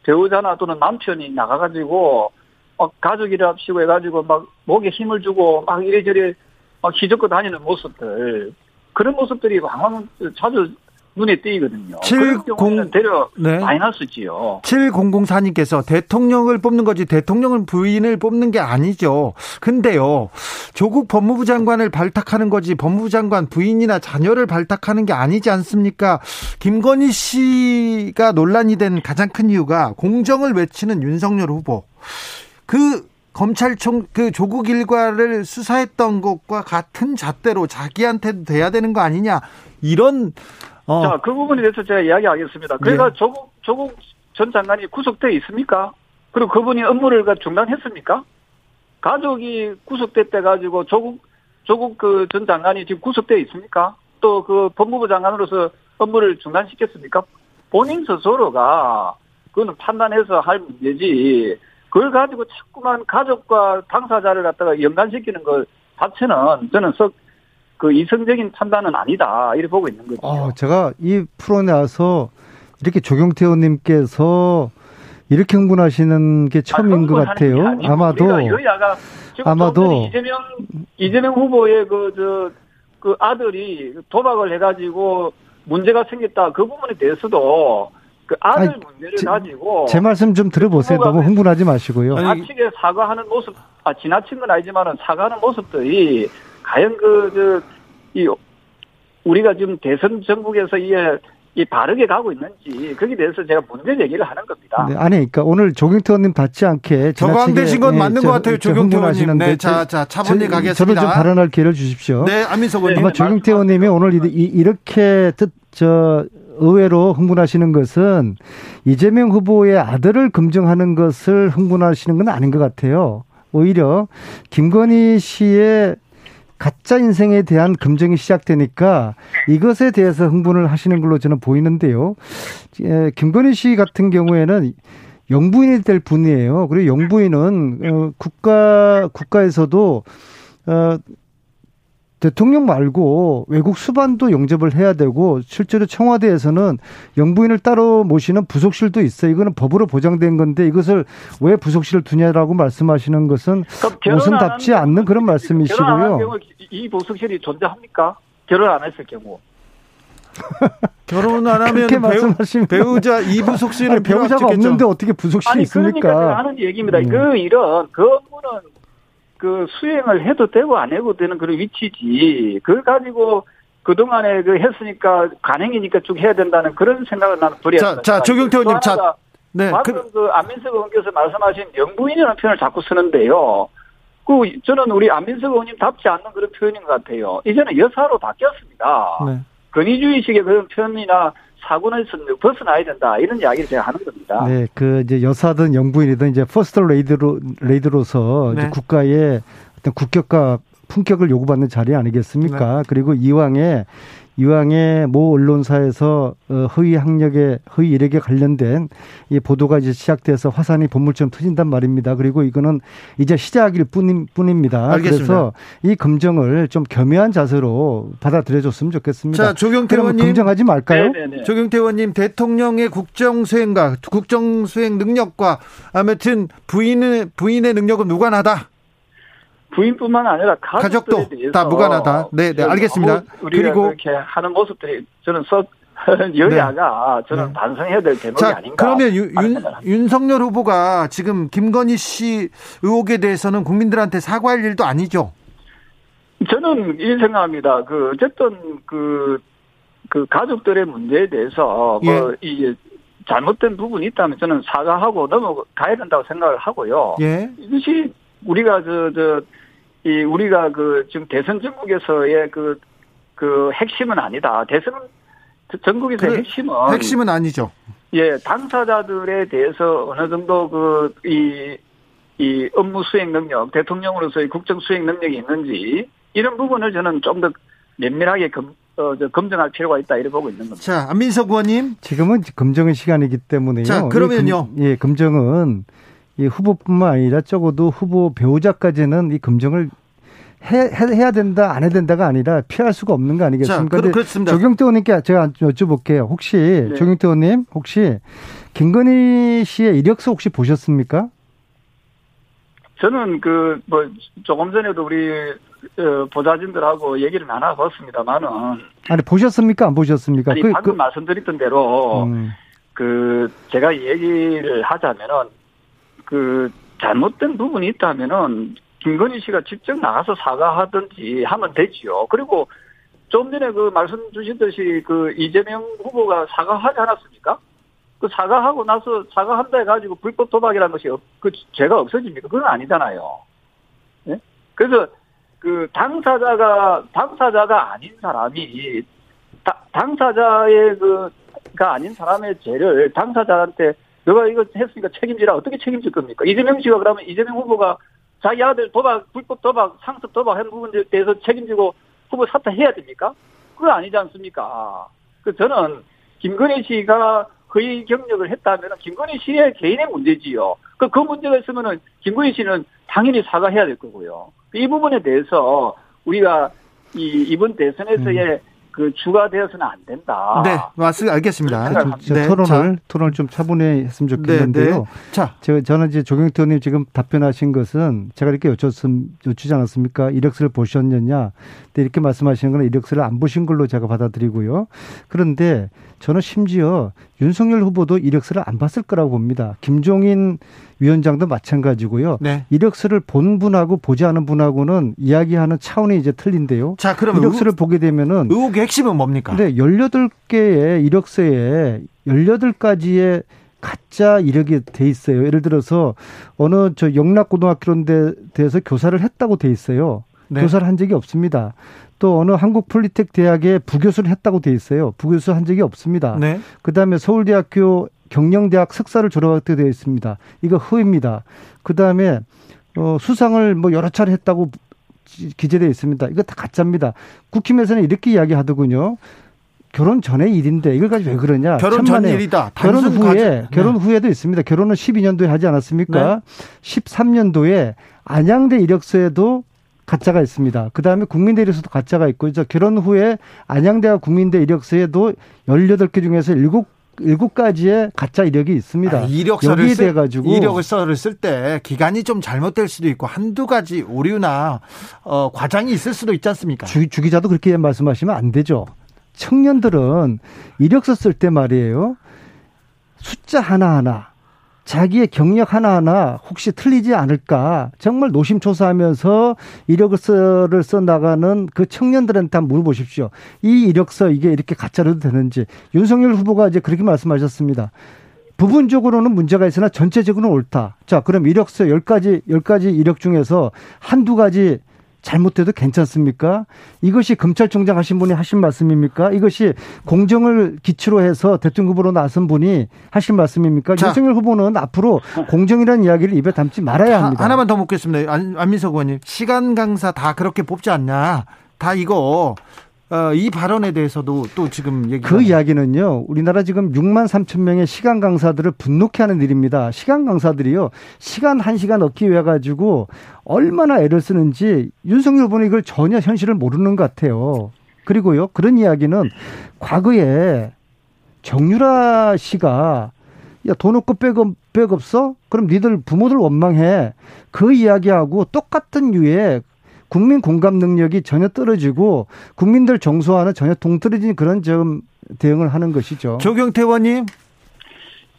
배우자나 또는 남편이 나가가지고, 막 가족이랍시고 해가지고 막 목에 힘을 주고 막 이래저래 막 휘젓고 다니는 모습들. 그런 모습들이 왕왕 자주 눈에 띄거든요. 70 대려 네. 마이너스지요. 7004님께서 대통령을 뽑는 거지 대통령은 부인을 뽑는 게 아니죠. 근데요. 조국 법무부 장관을 발탁하는 거지 법무부 장관 부인이나 자녀를 발탁하는 게 아니지 않습니까? 김건희 씨가 논란이 된 가장 큰 이유가 공정을 외치는 윤석열 후보. 그 검찰총 그 조국 일과를 수사했던 것과 같은 잣대로 자기한테도 돼야 되는 거 아니냐 이런 어. 자, 그 부분에 대해서 제가 이야기하겠습니다. 그러니까 예. 조국, 조국 전 장관이 구속돼 있습니까? 그리고 그분이 업무를 중단했습니까? 가족이 구속됐대 가지고 조국, 조국 그 전 장관이 지금 구속돼 있습니까? 또 그 법무부 장관으로서 업무를 중단시켰습니까? 본인 스스로가 그거는 판단해서 할 문제지. 그걸 가지고 자꾸만 가족과 당사자를 갖다가 연관시키는 것 자체는 저는 썩 그 이성적인 판단은 아니다 이렇게 보고 있는 거죠. 어, 제가 이 프로에 나와서 이렇게 조경태 의원님께서 이렇게 흥분하시는 게 처음인 아, 것 같아요. 아마도 여야가 아마도 이재명 이재명 후보의 그 저그 그 아들이 도박을 해가지고 문제가 생겼다 그 부분에 대해서도 그 아들 아니, 문제를 제, 가지고 제 말씀 좀 들어보세요. 너무 흥분하지 마시고요. 지나치게 사과하는 모습, 아 지나친 건 아니지만은 사과하는 모습들이 과연 그, 저, 이, 우리가 지금 대선 전국에서 이, 이 바르게 가고 있는지 거기에 대해서 제가 문제 제기를 하는 겁니다. 네, 아니, 그러니까 오늘 조경태 의원님 받지 않게 저광되신 건 네, 맞는 저, 것 같아요. 조경태 의원님. 네, 자, 자, 차분히 가겠습니다. 저도 좀 발언할 기회를 주십시오. 네, 안민석 의원님. 아마 조경태 의원님이 오늘 이, 이렇게 뜻, 저, 의외로 흥분하시는 것은 이재명 후보의 아들을 검증하는 것을 흥분하시는 건 아닌 것 같아요. 오히려 김건희 씨의 가짜 인생에 대한 검증이 시작되니까 이것에 대해서 흥분을 하시는 걸로 저는 보이는데요. 예, 김건희 씨 같은 경우에는 영부인이 될 분이에요. 그리고 영부인은 어, 국가 국가에서도 어 대통령 말고 외국 수반도 영접을 해야 되고 실제로 청와대에서는 영부인을 따로 모시는 부속실도 있어요. 이거는 법으로 보장된 건데 이것을 왜 부속실을 두냐라고 말씀하시는 것은 모순답지 않는 그런 말씀이시고요. 이 부속실이 존재합니까? 결혼 안 했을 경우. 결혼 안 하면 배우, 배우자 이부속실을 배우자가 없는데 어떻게 부속실이 아니, 있습니까? 그러니까 하는 얘기입니다. 음. 그 일은 그 업무는 그 수행을 해도 되고 안 해도 되는 그런 위치지. 그걸 가지고 그동안에 그 했으니까 간행이니까 쭉 해야 된다는 그런 생각을 나는 버려야 자, 자, 조경태 의원님, 자. 네. 방금 그, 그 안민석 의원께서 말씀하신 영부인이라는 표현을 자꾸 쓰는데요. 그 저는 우리 안민석 의원님 답지 않는 그런 표현인 것 같아요. 이제는 여사로 바뀌었습니다. 네. 권위주의식의 그런 표현이나 사고는 벗어나야 된다 이런 이야기를 제가 하는 겁니다. 네, 그 이제 여사든 영부인이든 이제 퍼스트 레이디로 레이디로서 네. 이제 국가의 어떤 국격과 품격을 요구받는 자리 아니겠습니까? 네. 그리고 이왕에 이왕에 모 언론사에서 어, 허위 학력에 허위 이력에 관련된 이 보도가 이제 시작돼서 화산이 본물처럼 터진단 말입니다. 그리고 이거는 이제 시작일 뿐임, 뿐입니다. 알겠습니다. 그래서 이 검증을 좀 겸허한 자세로 받아들여줬으면 좋겠습니다. 자, 조경태 의원님 검증하지 말까요? 네네네. 네, 네. 조경태 의원님 대통령의 국정 수행과 국정 수행 능력과 아무튼 부인의 부인의 능력은 무관하다. 부인뿐만 아니라 가족도 다 무관하다. 네, 네, 알겠습니다. 그리고 이렇게 하는 모습들이 저는 썩 여야가 네. 저는 네. 반성해야 될 대목이 자, 아닌가. 그러면 유, 윤, 윤석열 후보가 지금 김건희 씨 의혹에 대해서는 국민들한테 사과할 일도 아니죠. 저는 이 생각합니다. 그 어쨌든 그, 그 가족들의 문제에 대해서 예. 뭐이 잘못된 부분이 있다면 저는 사과하고 넘어가야 된다고 생각을 하고요. 예. 이것이 우리가 저, 저, 이 우리가 그 지금 대선 전국에서의 그, 그 핵심은 아니다. 대선은 전국에서 그 핵심은. 핵심은 아니죠. 예, 당사자들에 대해서 어느 정도 그, 이, 이 업무 수행 능력, 대통령으로서의 국정 수행 능력이 있는지, 이런 부분을 저는 좀 더 면밀하게 검, 어, 저, 검증할 필요가 있다, 이렇게 보고 있는 겁니다. 자, 안민석 의원님. 지금은 검증의 시간이기 때문에요. 자, 그러면요. 예, 검, 예, 검증은 이 후보뿐만 아니라 적어도 후보 배우자까지는 이 검증을 해, 해 야 된다, 안 해야 된다가 아니라 피할 수가 없는 거 아니겠습니까? 자, 그렇습니다. 조경태 의원님께 제가 여쭤볼게요. 혹시, 네. 조경태 의원님, 혹시 김건희 씨의 이력서 혹시 보셨습니까? 저는 그, 뭐, 조금 전에도 우리, 어, 보좌진들하고 얘기를 나눠봤습니다만은. 아니, 보셨습니까? 안 보셨습니까? 아니, 그, 방금 그, 말씀드렸던 대로, 음. 그, 제가 얘기를 하자면은, 그, 잘못된 부분이 있다면은, 김건희 씨가 직접 나가서 사과하든지 하면 되지요. 그리고 좀 전에 그 말씀 주신 듯이 그 이재명 후보가 사과하지 않았습니까? 그 사과하고 나서 사과한다 해가지고 불법 도박이라는 것이 그 죄가 없어집니까? 그건 아니잖아요. 예? 그래서 그 당사자가 당사자가 아닌 사람이 다, 당사자의 그가 아닌 사람의 죄를 당사자한테 너가 이거 했으니까 책임지라 어떻게 책임질 겁니까? 이재명 씨가 그러면 이재명 후보가 자기 아들 도박, 불법 도박, 상습 도박 한 부분에 대해서 책임지고 후보 사퇴해야 됩니까? 그거 아니지 않습니까? 그 저는 김건희 씨가 거의 경력을 했다면 김건희 씨의 개인의 문제지요. 그, 그 문제가 있으면은 김건희 씨는 당연히 사과해야 될 거고요. 이 부분에 대해서 우리가 이, 이번 대선에서의 음. 그 주가 되어서는 안 된다. 네, 맞습니다. 알겠습니다. 네, 토론을 자. 토론을 좀 차분히 했으면 좋겠는데요. 네, 네. 자, 저, 저는 이제 조경태 의원님 지금 답변하신 것은 제가 이렇게 여쭙 여쭈지 않았습니까? 이력서를 보셨느냐? 네, 이렇게 말씀하시는 건 이력서를 안 보신 걸로 제가 받아들이고요. 그런데 저는 심지어 윤석열 후보도 이력서를 안 봤을 거라고 봅니다. 김종인 위원장도 마찬가지고요. 네. 이력서를 본 분하고 보지 않은 분하고는 이야기하는 차원이 이제 틀린데요. 자, 그러면 이력서를 의혹, 보게 되면은 의혹의 핵심은 뭡니까? 네, 18개의 이력서에 18가지의 가짜 이력이 돼 있어요. 예를 들어서 어느 저 영락고등학교 런 대해서 교사를 했다고 돼 있어요. 네. 교사를 한 적이 없습니다. 또 어느 한국 폴리텍 대학에 부교수를 했다고 돼 있어요. 부교수 한 적이 없습니다. 네. 그다음에 서울대학교 경영대학 석사를 졸업하게 되어 있습니다. 이거 허입니다. 그 다음에 어 수상을 뭐 여러 차례 했다고 기재되어 있습니다. 이거 다 가짜입니다. 국힘에서는 이렇게 이야기하더군요. 결혼 전의 일인데 이걸 가지고 왜 그러냐? 결혼 전 일이다. 결혼 후에 네. 결혼 후에도 있습니다. 결혼은 12년도에 하지 않았습니까? 네. 13년도에 안양대 이력서에도 가짜가 있습니다. 그 다음에 국민대 이력서도 가짜가 있고, 이제 결혼 후에 안양대와 국민대 이력서에도 18개 중에서 7 일곱 가지의 가짜 이력이 있습니다. 아, 이력서를 쓸, 가지고 이력서를 쓸 때 기간이 좀 잘못될 수도 있고 한두 가지 오류나 어, 과장이 있을 수도 있지 않습니까? 주, 주 기자도 그렇게 말씀하시면 안 되죠. 청년들은 이력서 쓸 때 말이에요. 숫자 하나하나 자기의 경력 하나하나 혹시 틀리지 않을까 정말 노심초사하면서 이력서를 써 나가는 그 청년들한테 한번 물어보십시오. 이 이력서 이게 이렇게 가짜로도 되는지 윤석열 후보가 이제 그렇게 말씀하셨습니다. 부분적으로는 문제가 있으나 전체적으로는 옳다. 자, 그럼 이력서 10가지, 10가지 이력 중에서 한두 가지 잘못해도 괜찮습니까? 이것이 검찰총장 하신 분이 하신 말씀입니까? 이것이 공정을 기초로 해서 대통령 후보로 나선 분이 하신 말씀입니까? 자, 윤석열 후보는 앞으로 공정이라는 이야기를 입에 담지 말아야 합니다. 하 나만 더 묻겠습니다. 안민석 의원님. 시간 강사 다 그렇게 뽑지 않냐? 다 이거 어, 이 발언에 대해서도 또 지금 얘기. 그 이야기는요. 우리나라 지금 6만 3천 명의 시간 강사들을 분노케 하는 일입니다. 시간 강사들이요. 시간 한 시간 얻기 위해 가지고 얼마나 애를 쓰는지 윤석열 후보는 이걸 전혀 현실을 모르는 것 같아요. 그리고요. 그런 이야기는 과거에 정유라 씨가 야, 돈 없고 백, 백 없어? 그럼 니들 부모들 원망해. 그 이야기하고 똑같은 유의 국민 공감 능력이 전혀 떨어지고 국민들 정서와는 전혀 동떨어진 그런 점 대응을 하는 것이죠. 조경태 의원님.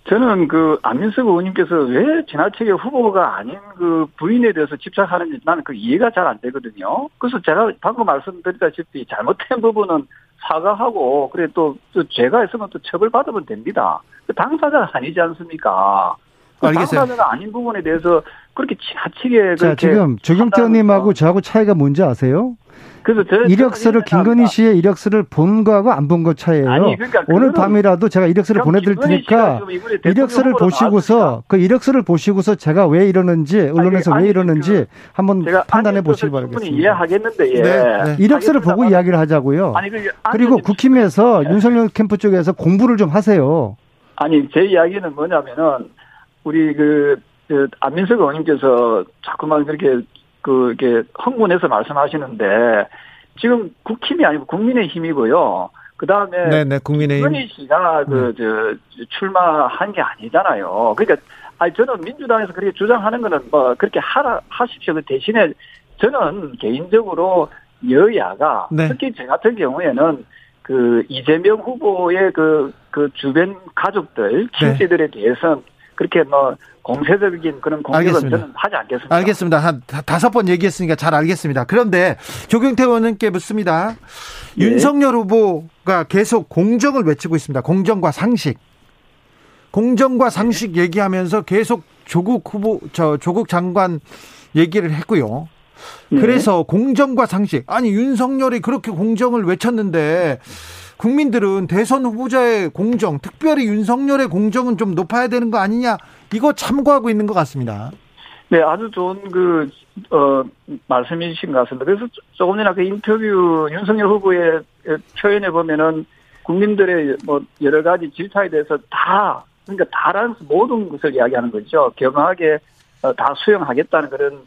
저는 그 안민석 의원님께서 왜 지나치게 후보가 아닌 그 부인에 대해서 집착하는지 나는 그 이해가 잘 안 되거든요. 그래서 제가 방금 말씀드렸다시피 잘못된 부분은 사과하고 그래 또, 또 죄가 있으면 또 처벌받으면 됩니다. 그 당사자가 아니지 않습니까? 그 알겠어요. 당사자가 아닌 부분에 대해서 그렇게 지나치게 자 지금 조경태 의원님하고 저하고 차이가 뭔지 아세요? 그래서 이력서를 김건희 씨의 이력서를 본 거하고 안 본 거 차이예요. 아니, 그러니까 오늘 밤이라도 제가 이력서를 보내드릴 테니까 이력서를 보시고서 그 이력서를 보시고서 제가 왜 이러는지 언론에서 아니, 왜 이러는지 그 한번 판단해 보시기 바라겠습니다. 이해하겠는데 예. 네, 네. 이력서를 보고 이야기를 하자고요. 아니, 그, 그리고 국힘에서 네. 윤석열 캠프 쪽에서 공부를 좀 하세요. 아니 제 이야기는 뭐냐면은 우리 그 그 안민석 의원님께서 자꾸만 그렇게 그 이렇게 흥분해서 말씀하시는데 지금 국힘이 아니고 국민의 힘이고요. 그 다음에 네네 국민의힘 윤희 씨가 그저 음. 출마한 게 아니잖아요. 그러니까 아니 저는 민주당에서 그렇게 주장하는 거는 뭐 그렇게 하라 하십시오. 그 대신에 저는 개인적으로 여야가 네. 특히 저 같은 경우에는 그 이재명 후보의 그, 그 주변 가족들, 친지들에 네. 대해서는 그렇게 뭐 공세적인 그런 공격은 저는 하지 않겠습니다. 알겠습니다. 한 다섯 번 얘기했으니까 잘 알겠습니다. 그런데 조경태 의원님께 묻습니다. 네. 윤석열 후보가 계속 공정을 외치고 있습니다. 공정과 상식. 공정과 상식 네. 얘기하면서 계속 조국 후보, 저 조국 장관 얘기를 했고요. 네. 그래서 공정과 상식. 아니, 윤석열이 그렇게 공정을 외쳤는데 국민들은 대선 후보자의 공정, 특별히 윤석열의 공정은 좀 높아야 되는 거 아니냐 이거 참고하고 있는 것 같습니다. 네, 아주 좋은 그, 어, 말씀이신 것 같습니다. 그래서 조금 전에 그 인터뷰 윤석열 후보의 표현에 보면은 국민들의 뭐 여러 가지 질타에 대해서 다, 그러니까 다라는 모든 것을 이야기하는 거죠. 경하게 어, 다 수용하겠다는 그런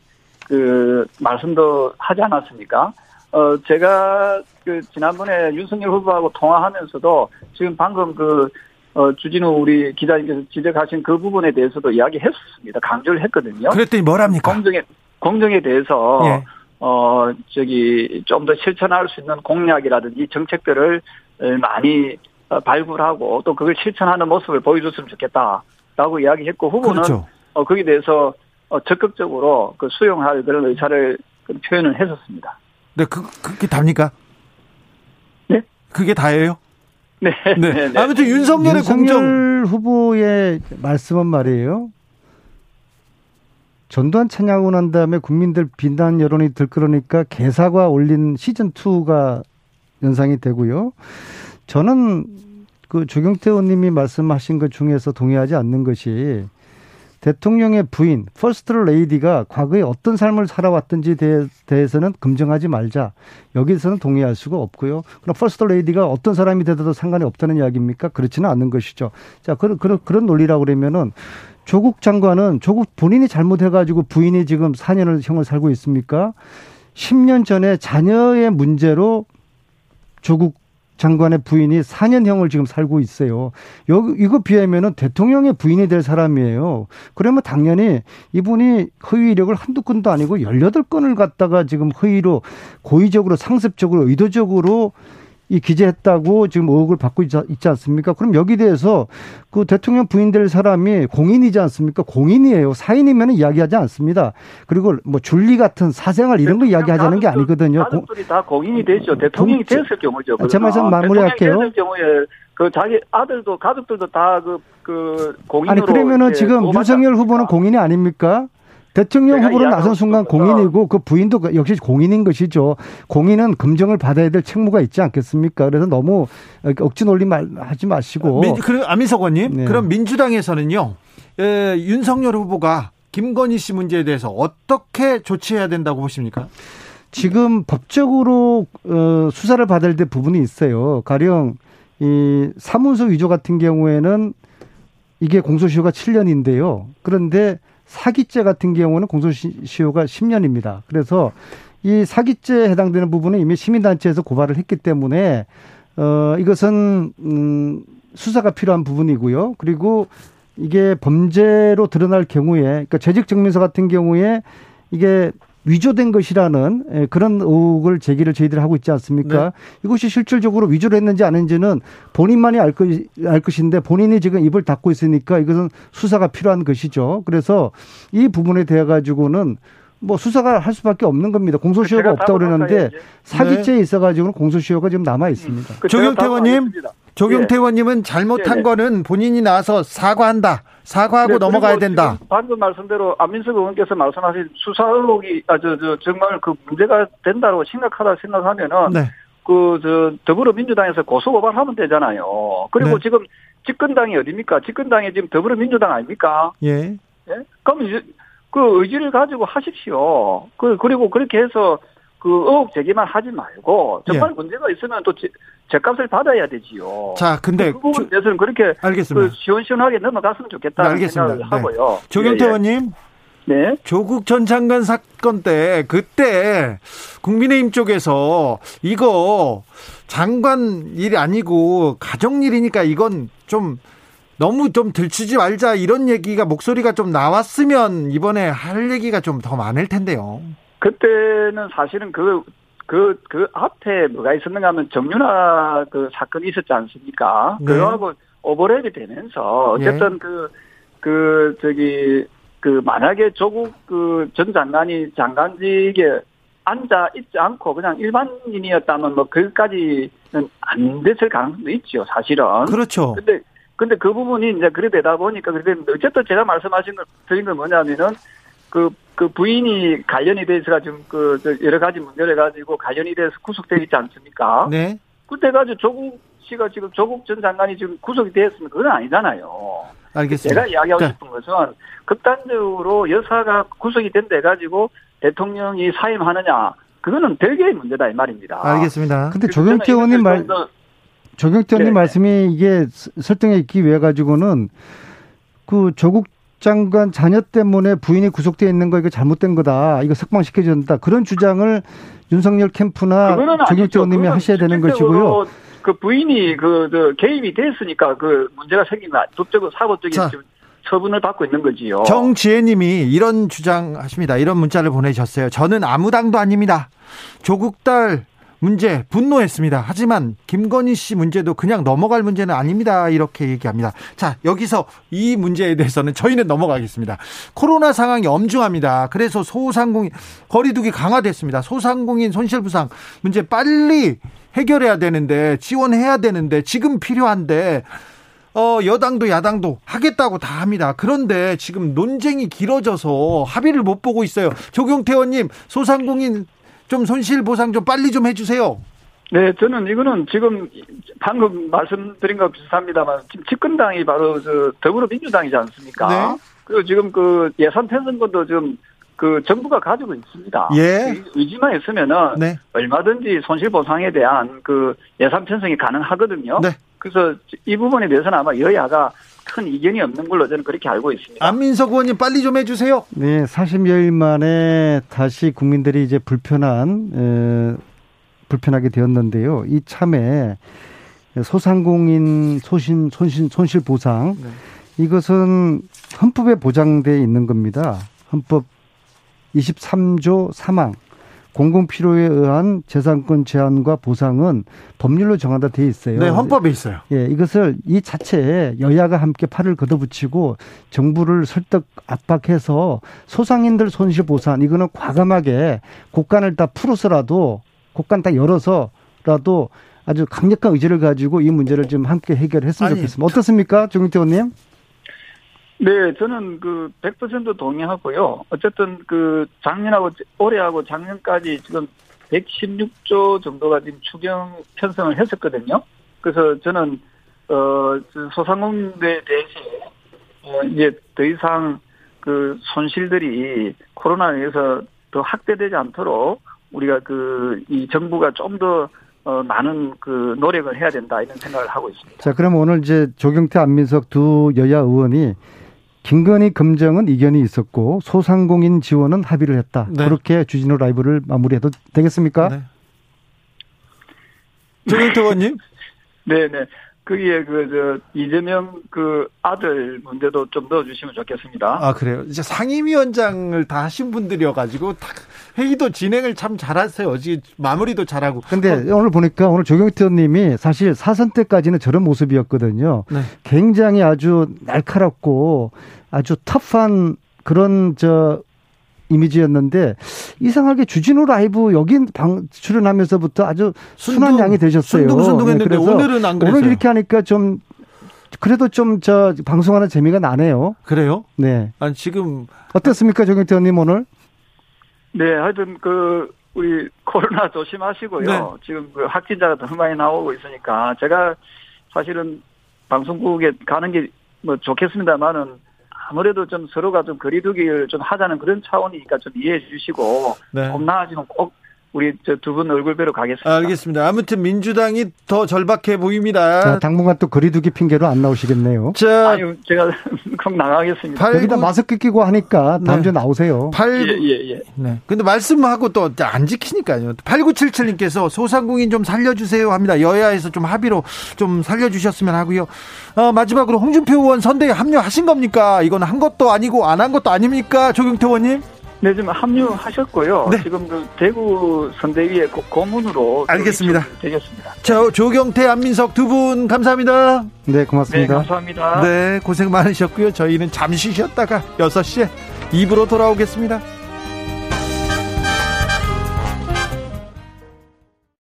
그 말씀도 하지 않았습니까? 어, 제가 그 지난번에 윤석열 후보하고 통화하면서도 지금 방금 그 어, 주진우 우리 기자님께서 지적하신 그 부분에 대해서도 이야기했습니다. 강조를 했거든요. 그랬더니 뭐랍니까? 공정에 공정에 대해서 예. 어 저기 좀 더 실천할 수 있는 공약이라든지 정책들을 많이 어, 발굴하고 또 그걸 실천하는 모습을 보여줬으면 좋겠다라고 이야기했고 후보는 그렇죠. 어 거기에 대해서 어 적극적으로 그 수용할 그런 의사를 표현을 했었습니다. 네, 그 그게 답니까? 네? 그게 다예요? 네. 네. 네. 네. 아무튼 윤석열의 윤석열 공정 후보의 말씀은 말이에요. 전두환 찬양하고 난 다음에 국민들 비난 여론이 들끓으니까 개사과 올린 시즌 2가 연상이 되고요. 저는 그 조경태 의원님이 말씀하신 것 중에서 동의하지 않는 것이 대통령의 부인 퍼스트 레이디가 과거에 어떤 삶을 살아왔던지 대해서는 검증하지 말자. 여기서는 동의할 수가 없고요. 그럼 퍼스트 레이디가 어떤 사람이 되더라도 상관이 없다는 이야기입니까? 그렇지는 않는 것이죠. 자, 그런 그런 그런 논리라고 그러면은 조국 장관은 조국 본인이 잘못해 가지고 부인이 지금 4년을 형을 살고 있습니까? 10년 전에 자녀의 문제로 조국 장관의 부인이 4년형을 지금 살고 있어요. 여기 이거 비하면은 대통령의 부인이 될 사람이에요. 그러면 당연히 이분이 허위 이력을 한두 건도 아니고 18건을 갖다가 지금 허위로 고의적으로 상습적으로 의도적으로 이 기재했다고 지금 의혹을 받고 있지 않습니까? 그럼 여기 대해서 그 대통령 부인될 사람이 공인이지 않습니까? 공인이에요. 사인이면 이야기하지 않습니다. 그리고 뭐 줄리 같은 사생활 이런 거 이야기하자는 게 아니거든요. 가족들이 다 공인이 되죠. 대통령이 공... 됐을 경우죠. 제 말씀 마무리할게요. 됐을 경우에 그 자기 아들도 가족들도 다그 그 공인으로 아니 그러면은 지금 윤석열 후보는 공인이 아닙니까? 대통령 후보로 나선 순간 공인이고 그 부인도 역시 공인인 것이죠. 공인은 검증을 받아야 될 책무가 있지 않겠습니까? 그래서 너무 억지 논리 말 하지 마시고. 민, 그럼 안민석 의원님, 네. 그럼 민주당에서는요, 에, 윤석열 후보가 김건희 씨 문제에 대해서 어떻게 조치해야 된다고 보십니까? 지금 법적으로 어, 수사를 받을 때 부분이 있어요. 가령 이 사문서 위조 같은 경우에는 이게 공소시효가 7년인데요. 그런데 사기죄 같은 경우는 공소시효가 10년입니다. 그래서 이 사기죄에 해당되는 부분은 이미 시민단체에서 고발을 했기 때문에 어 이것은 음 수사가 필요한 부분이고요. 그리고 이게 범죄로 드러날 경우에 그러니까 재직 증명서 같은 경우에 이게 위조된 것이라는 예, 그런 의혹을 제기를 저희들이 하고 있지 않습니까? 네. 이것이 실질적으로 위조를 했는지 아닌지는 본인만이 알, 것, 알 것인데 본인이 지금 입을 닫고 있으니까 이것은 수사가 필요한 것이죠. 그래서 이 부분에 대해 가지고는 뭐 수사가 할 수밖에 없는 겁니다. 공소시효가 없다고 그러는데 사기죄에 네. 있어 가지고는 공소시효가 지금 남아 있습니다. 음. 조경태 의원님, 조경태 예. 의원님은 잘못한 네. 거는 본인이 나와서 사과한다. 사과하고 네, 넘어가야 된다. 방금 말씀대로 안민석 의원께서 말씀하신 수사 의혹이 아저 저 정말 그 문제가 된다고 심각하다 생각하면은 네. 그저 더불어민주당에서 고소 고발하면 되잖아요. 그리고 네. 지금 집권당이 어디입니까? 집권당이 지금 더불어민주당 아닙니까? 예. 예? 그럼 이제 그 의지를 가지고 하십시오. 그 그리고 그렇게 해서 그 의혹 제기만 하지 말고 정말 예. 문제가 있으면 또 제값을 받아야 되지요. 자, 근데 그 부분에 대해서는 그렇게 알겠습니다. 그 시원시원하게 넘어갔으면 좋겠다는 네, 생각을 네. 하고요. 조경태 의원님. 예, 예. 네. 조국 전 장관 사건 때 그때 국민의힘 쪽에서 이거 장관 일이 아니고 가정 일이니까 이건 좀 너무 좀 들추지 말자 이런 얘기가 목소리가 좀 나왔으면 이번에 할 얘기가 좀 더 많을 텐데요. 그때는 사실은 그, 그, 그 앞에 뭐가 있었는가 하면 정윤아 그 사건이 있었지 않습니까? 네. 그거하고 오버랩이 되면서 어쨌든 예. 그, 그, 저기, 그 만약에 조국 그 전 장관이 장관직에 앉아 있지 않고 그냥 일반인이었다면 뭐 그까지는 안 됐을 가능성도 있죠, 사실은. 그렇죠. 근데 근데 그 부분이 이제 그래 되다 보니까 그래 어쨌든 제가 말씀하신 거 드린 건 뭐냐면은 그, 그 부인이 관련이 돼 있어가지고 그 여러 가지 문제를 가지고 관련이 돼서 구속되어 있지 않습니까? 네. 그때 가지고 조국 씨가 지금 조국 전 장관이 지금 구속이 되었으면 그건 아니잖아요. 알겠습니다. 제가 이야기하고 싶은 것은 극단적으로 여사가 구속이 된 데 가지고 대통령이 사임하느냐 그거는 별개의 문제다 이 말입니다. 알겠습니다. 근데 조경태 의원님 말 조경태 의원님 네. 말씀이 이게 설득에 있기 위해 가지고는 그 조국 장관 자녀 때문에 부인이 구속되어 있는 거 이거 잘못된 거다. 이거 석방시켜야 된다. 그런 주장을 윤석열 캠프나 조경태 의원님이 하셔야 되는 것이고요. 그 부인이 그, 그 개입이 됐으니까 그 문제가 생긴다. 법적으로 사법적인 자, 처분을 받고 있는 거지요. 정지혜님이 이런 주장하십니다. 이런 문자를 보내셨어요. 저는 아무 당도 아닙니다. 조국 딸 문제 분노했습니다. 하지만 김건희 씨 문제도 그냥 넘어갈 문제는 아닙니다. 이렇게 얘기합니다. 자, 여기서 이 문제에 대해서는 저희는 넘어가겠습니다. 코로나 상황이 엄중합니다. 그래서 소상공인 거리두기 강화됐습니다. 소상공인 손실부상 문제 빨리 해결해야 되는데 지원해야 되는데 지금 필요한데 어, 여당도 야당도 하겠다고 다 합니다. 그런데 지금 논쟁이 길어져서 합의를 못 보고 있어요. 조경태 의원님, 소상공인 좀 손실 보상 좀 빨리 좀 해주세요. 네, 저는 이거는 지금 방금 말씀드린 거 비슷합니다만 지금 집권당이 바로 저 더불어민주당이지 않습니까? 네. 그리고 지금 그 예산 편성권도 지금 그 정부가 가지고 있습니다. 예. 의지만 있으면은 네. 얼마든지 손실 보상에 대한 그 예산 편성이 가능하거든요. 네. 그래서 이 부분에 대해서는 아마 여야가 큰 이견이 없는 걸로 저는 그렇게 알고 있습니다. 안민석 의원님 빨리 좀 해주세요. 네, 40여일 만에 다시 국민들이 이제 불편한 에, 불편하게 되었는데요. 이 참에 소상공인 소신 손신 손실 보상 네. 이것은 헌법에 보장돼 있는 겁니다. 헌법 23조 3항 공공 필요에 의한 재산권 제한과 보상은 법률로 정하다 돼 있어요. 네, 헌법에 있어요. 예, 이것을 이 자체에 여야가 함께 팔을 걷어붙이고 정부를 설득 압박해서 소상인들 손실 보상 이거는 과감하게 국간을 다 풀어서라도 국간 다 열어서라도 아주 강력한 의지를 가지고 이 문제를 좀 함께 해결했으면 아니, 좋겠습니다. 어떻습니까, 정태 의원님? 네, 저는 그 100% 동의하고요. 어쨌든 그 작년하고 올해하고 작년까지 지금 116조 정도가 지금 추경 편성을 했었거든요. 그래서 저는 어 소상공인들에 대해서 어 이제 더 이상 그 손실들이 코로나에 의해서 더 확대되지 않도록 우리가 그 이 정부가 좀더 어, 많은 그 노력을 해야 된다 이런 생각을 하고 있습니다. 자, 그럼 오늘 이제 조경태 안민석 두 여야 의원이 김건희 검정은 이견이 있었고 소상공인 지원은 합의를 했다. 네. 그렇게 주진우 라이브를 마무리해도 되겠습니까? 네. 조경태 의원님? 네 네. 거기에 그, 저, 이재명 그 아들 문제도 좀 넣어주시면 좋겠습니다. 아, 그래요? 이제 상임위원장을 다 하신 분들이어 가지고, 회의도 진행을 참 잘하세요. 어제 마무리도 잘하고. 근데 어. 오늘 보니까 오늘 조경태 의원님이 사실 사선 때까지는 저런 모습이었거든요. 네. 굉장히 아주 날카롭고 아주 터프한 그런 저 이미지였는데 이상하게 주진우 라이브 여기 방 출연하면서부터 아주 순둥, 순한 양이 되셨어요. 순둥순둥했는데 네, 오늘은 안 그랬어요. 오늘 이렇게 하니까 좀 그래도 좀 저 방송하는 재미가 나네요. 그래요? 네. 아니 지금 어땠습니까, 정경태 의원님 오늘? 네, 하여튼 그 우리 코로나 조심하시고요. 네. 지금 그 확진자가 더 많이 나오고 있으니까 제가 사실은 방송국에 가는 게 뭐 좋겠습니다만은 아무래도 좀 서로가 좀 거리두기를 좀 하자는 그런 차원이니까 좀 이해해 주시고 네. 좀 나아지면 꼭 우리 저 두 분 얼굴 뵈러 가겠습니다. 알겠습니다. 아무튼 민주당이 더 절박해 보입니다. 자, 당분간 또 거리두기 핑계로 안 나오시겠네요. 자, 아유, 제가 꼭 나가겠습니다. 8, 여기다 마스크 끼고 하니까 다음 네. 주에 나오세요. 8, 예, 예, 예. 네. 근데 말씀하고 또 안 지키니까요. 8977님께서 소상공인 좀 살려주세요 합니다. 여야에서 좀 합의로 좀 살려주셨으면 하고요. 어, 마지막으로 홍준표 의원 선대에 합류하신 겁니까? 이건 한 것도 아니고 안 한 것도 아닙니까? 조경태 의원님? 네, 지금 합류하셨고요. 네. 지금 그 대구 선대위의 고문으로 알겠습니다. 되겠습니다. 자, 조경태, 안민석 두 분 감사합니다. 네, 고맙습니다. 네, 감사합니다. 네, 고생 많으셨고요. 저희는 잠시 쉬었다가 6시에 입으로 돌아오겠습니다.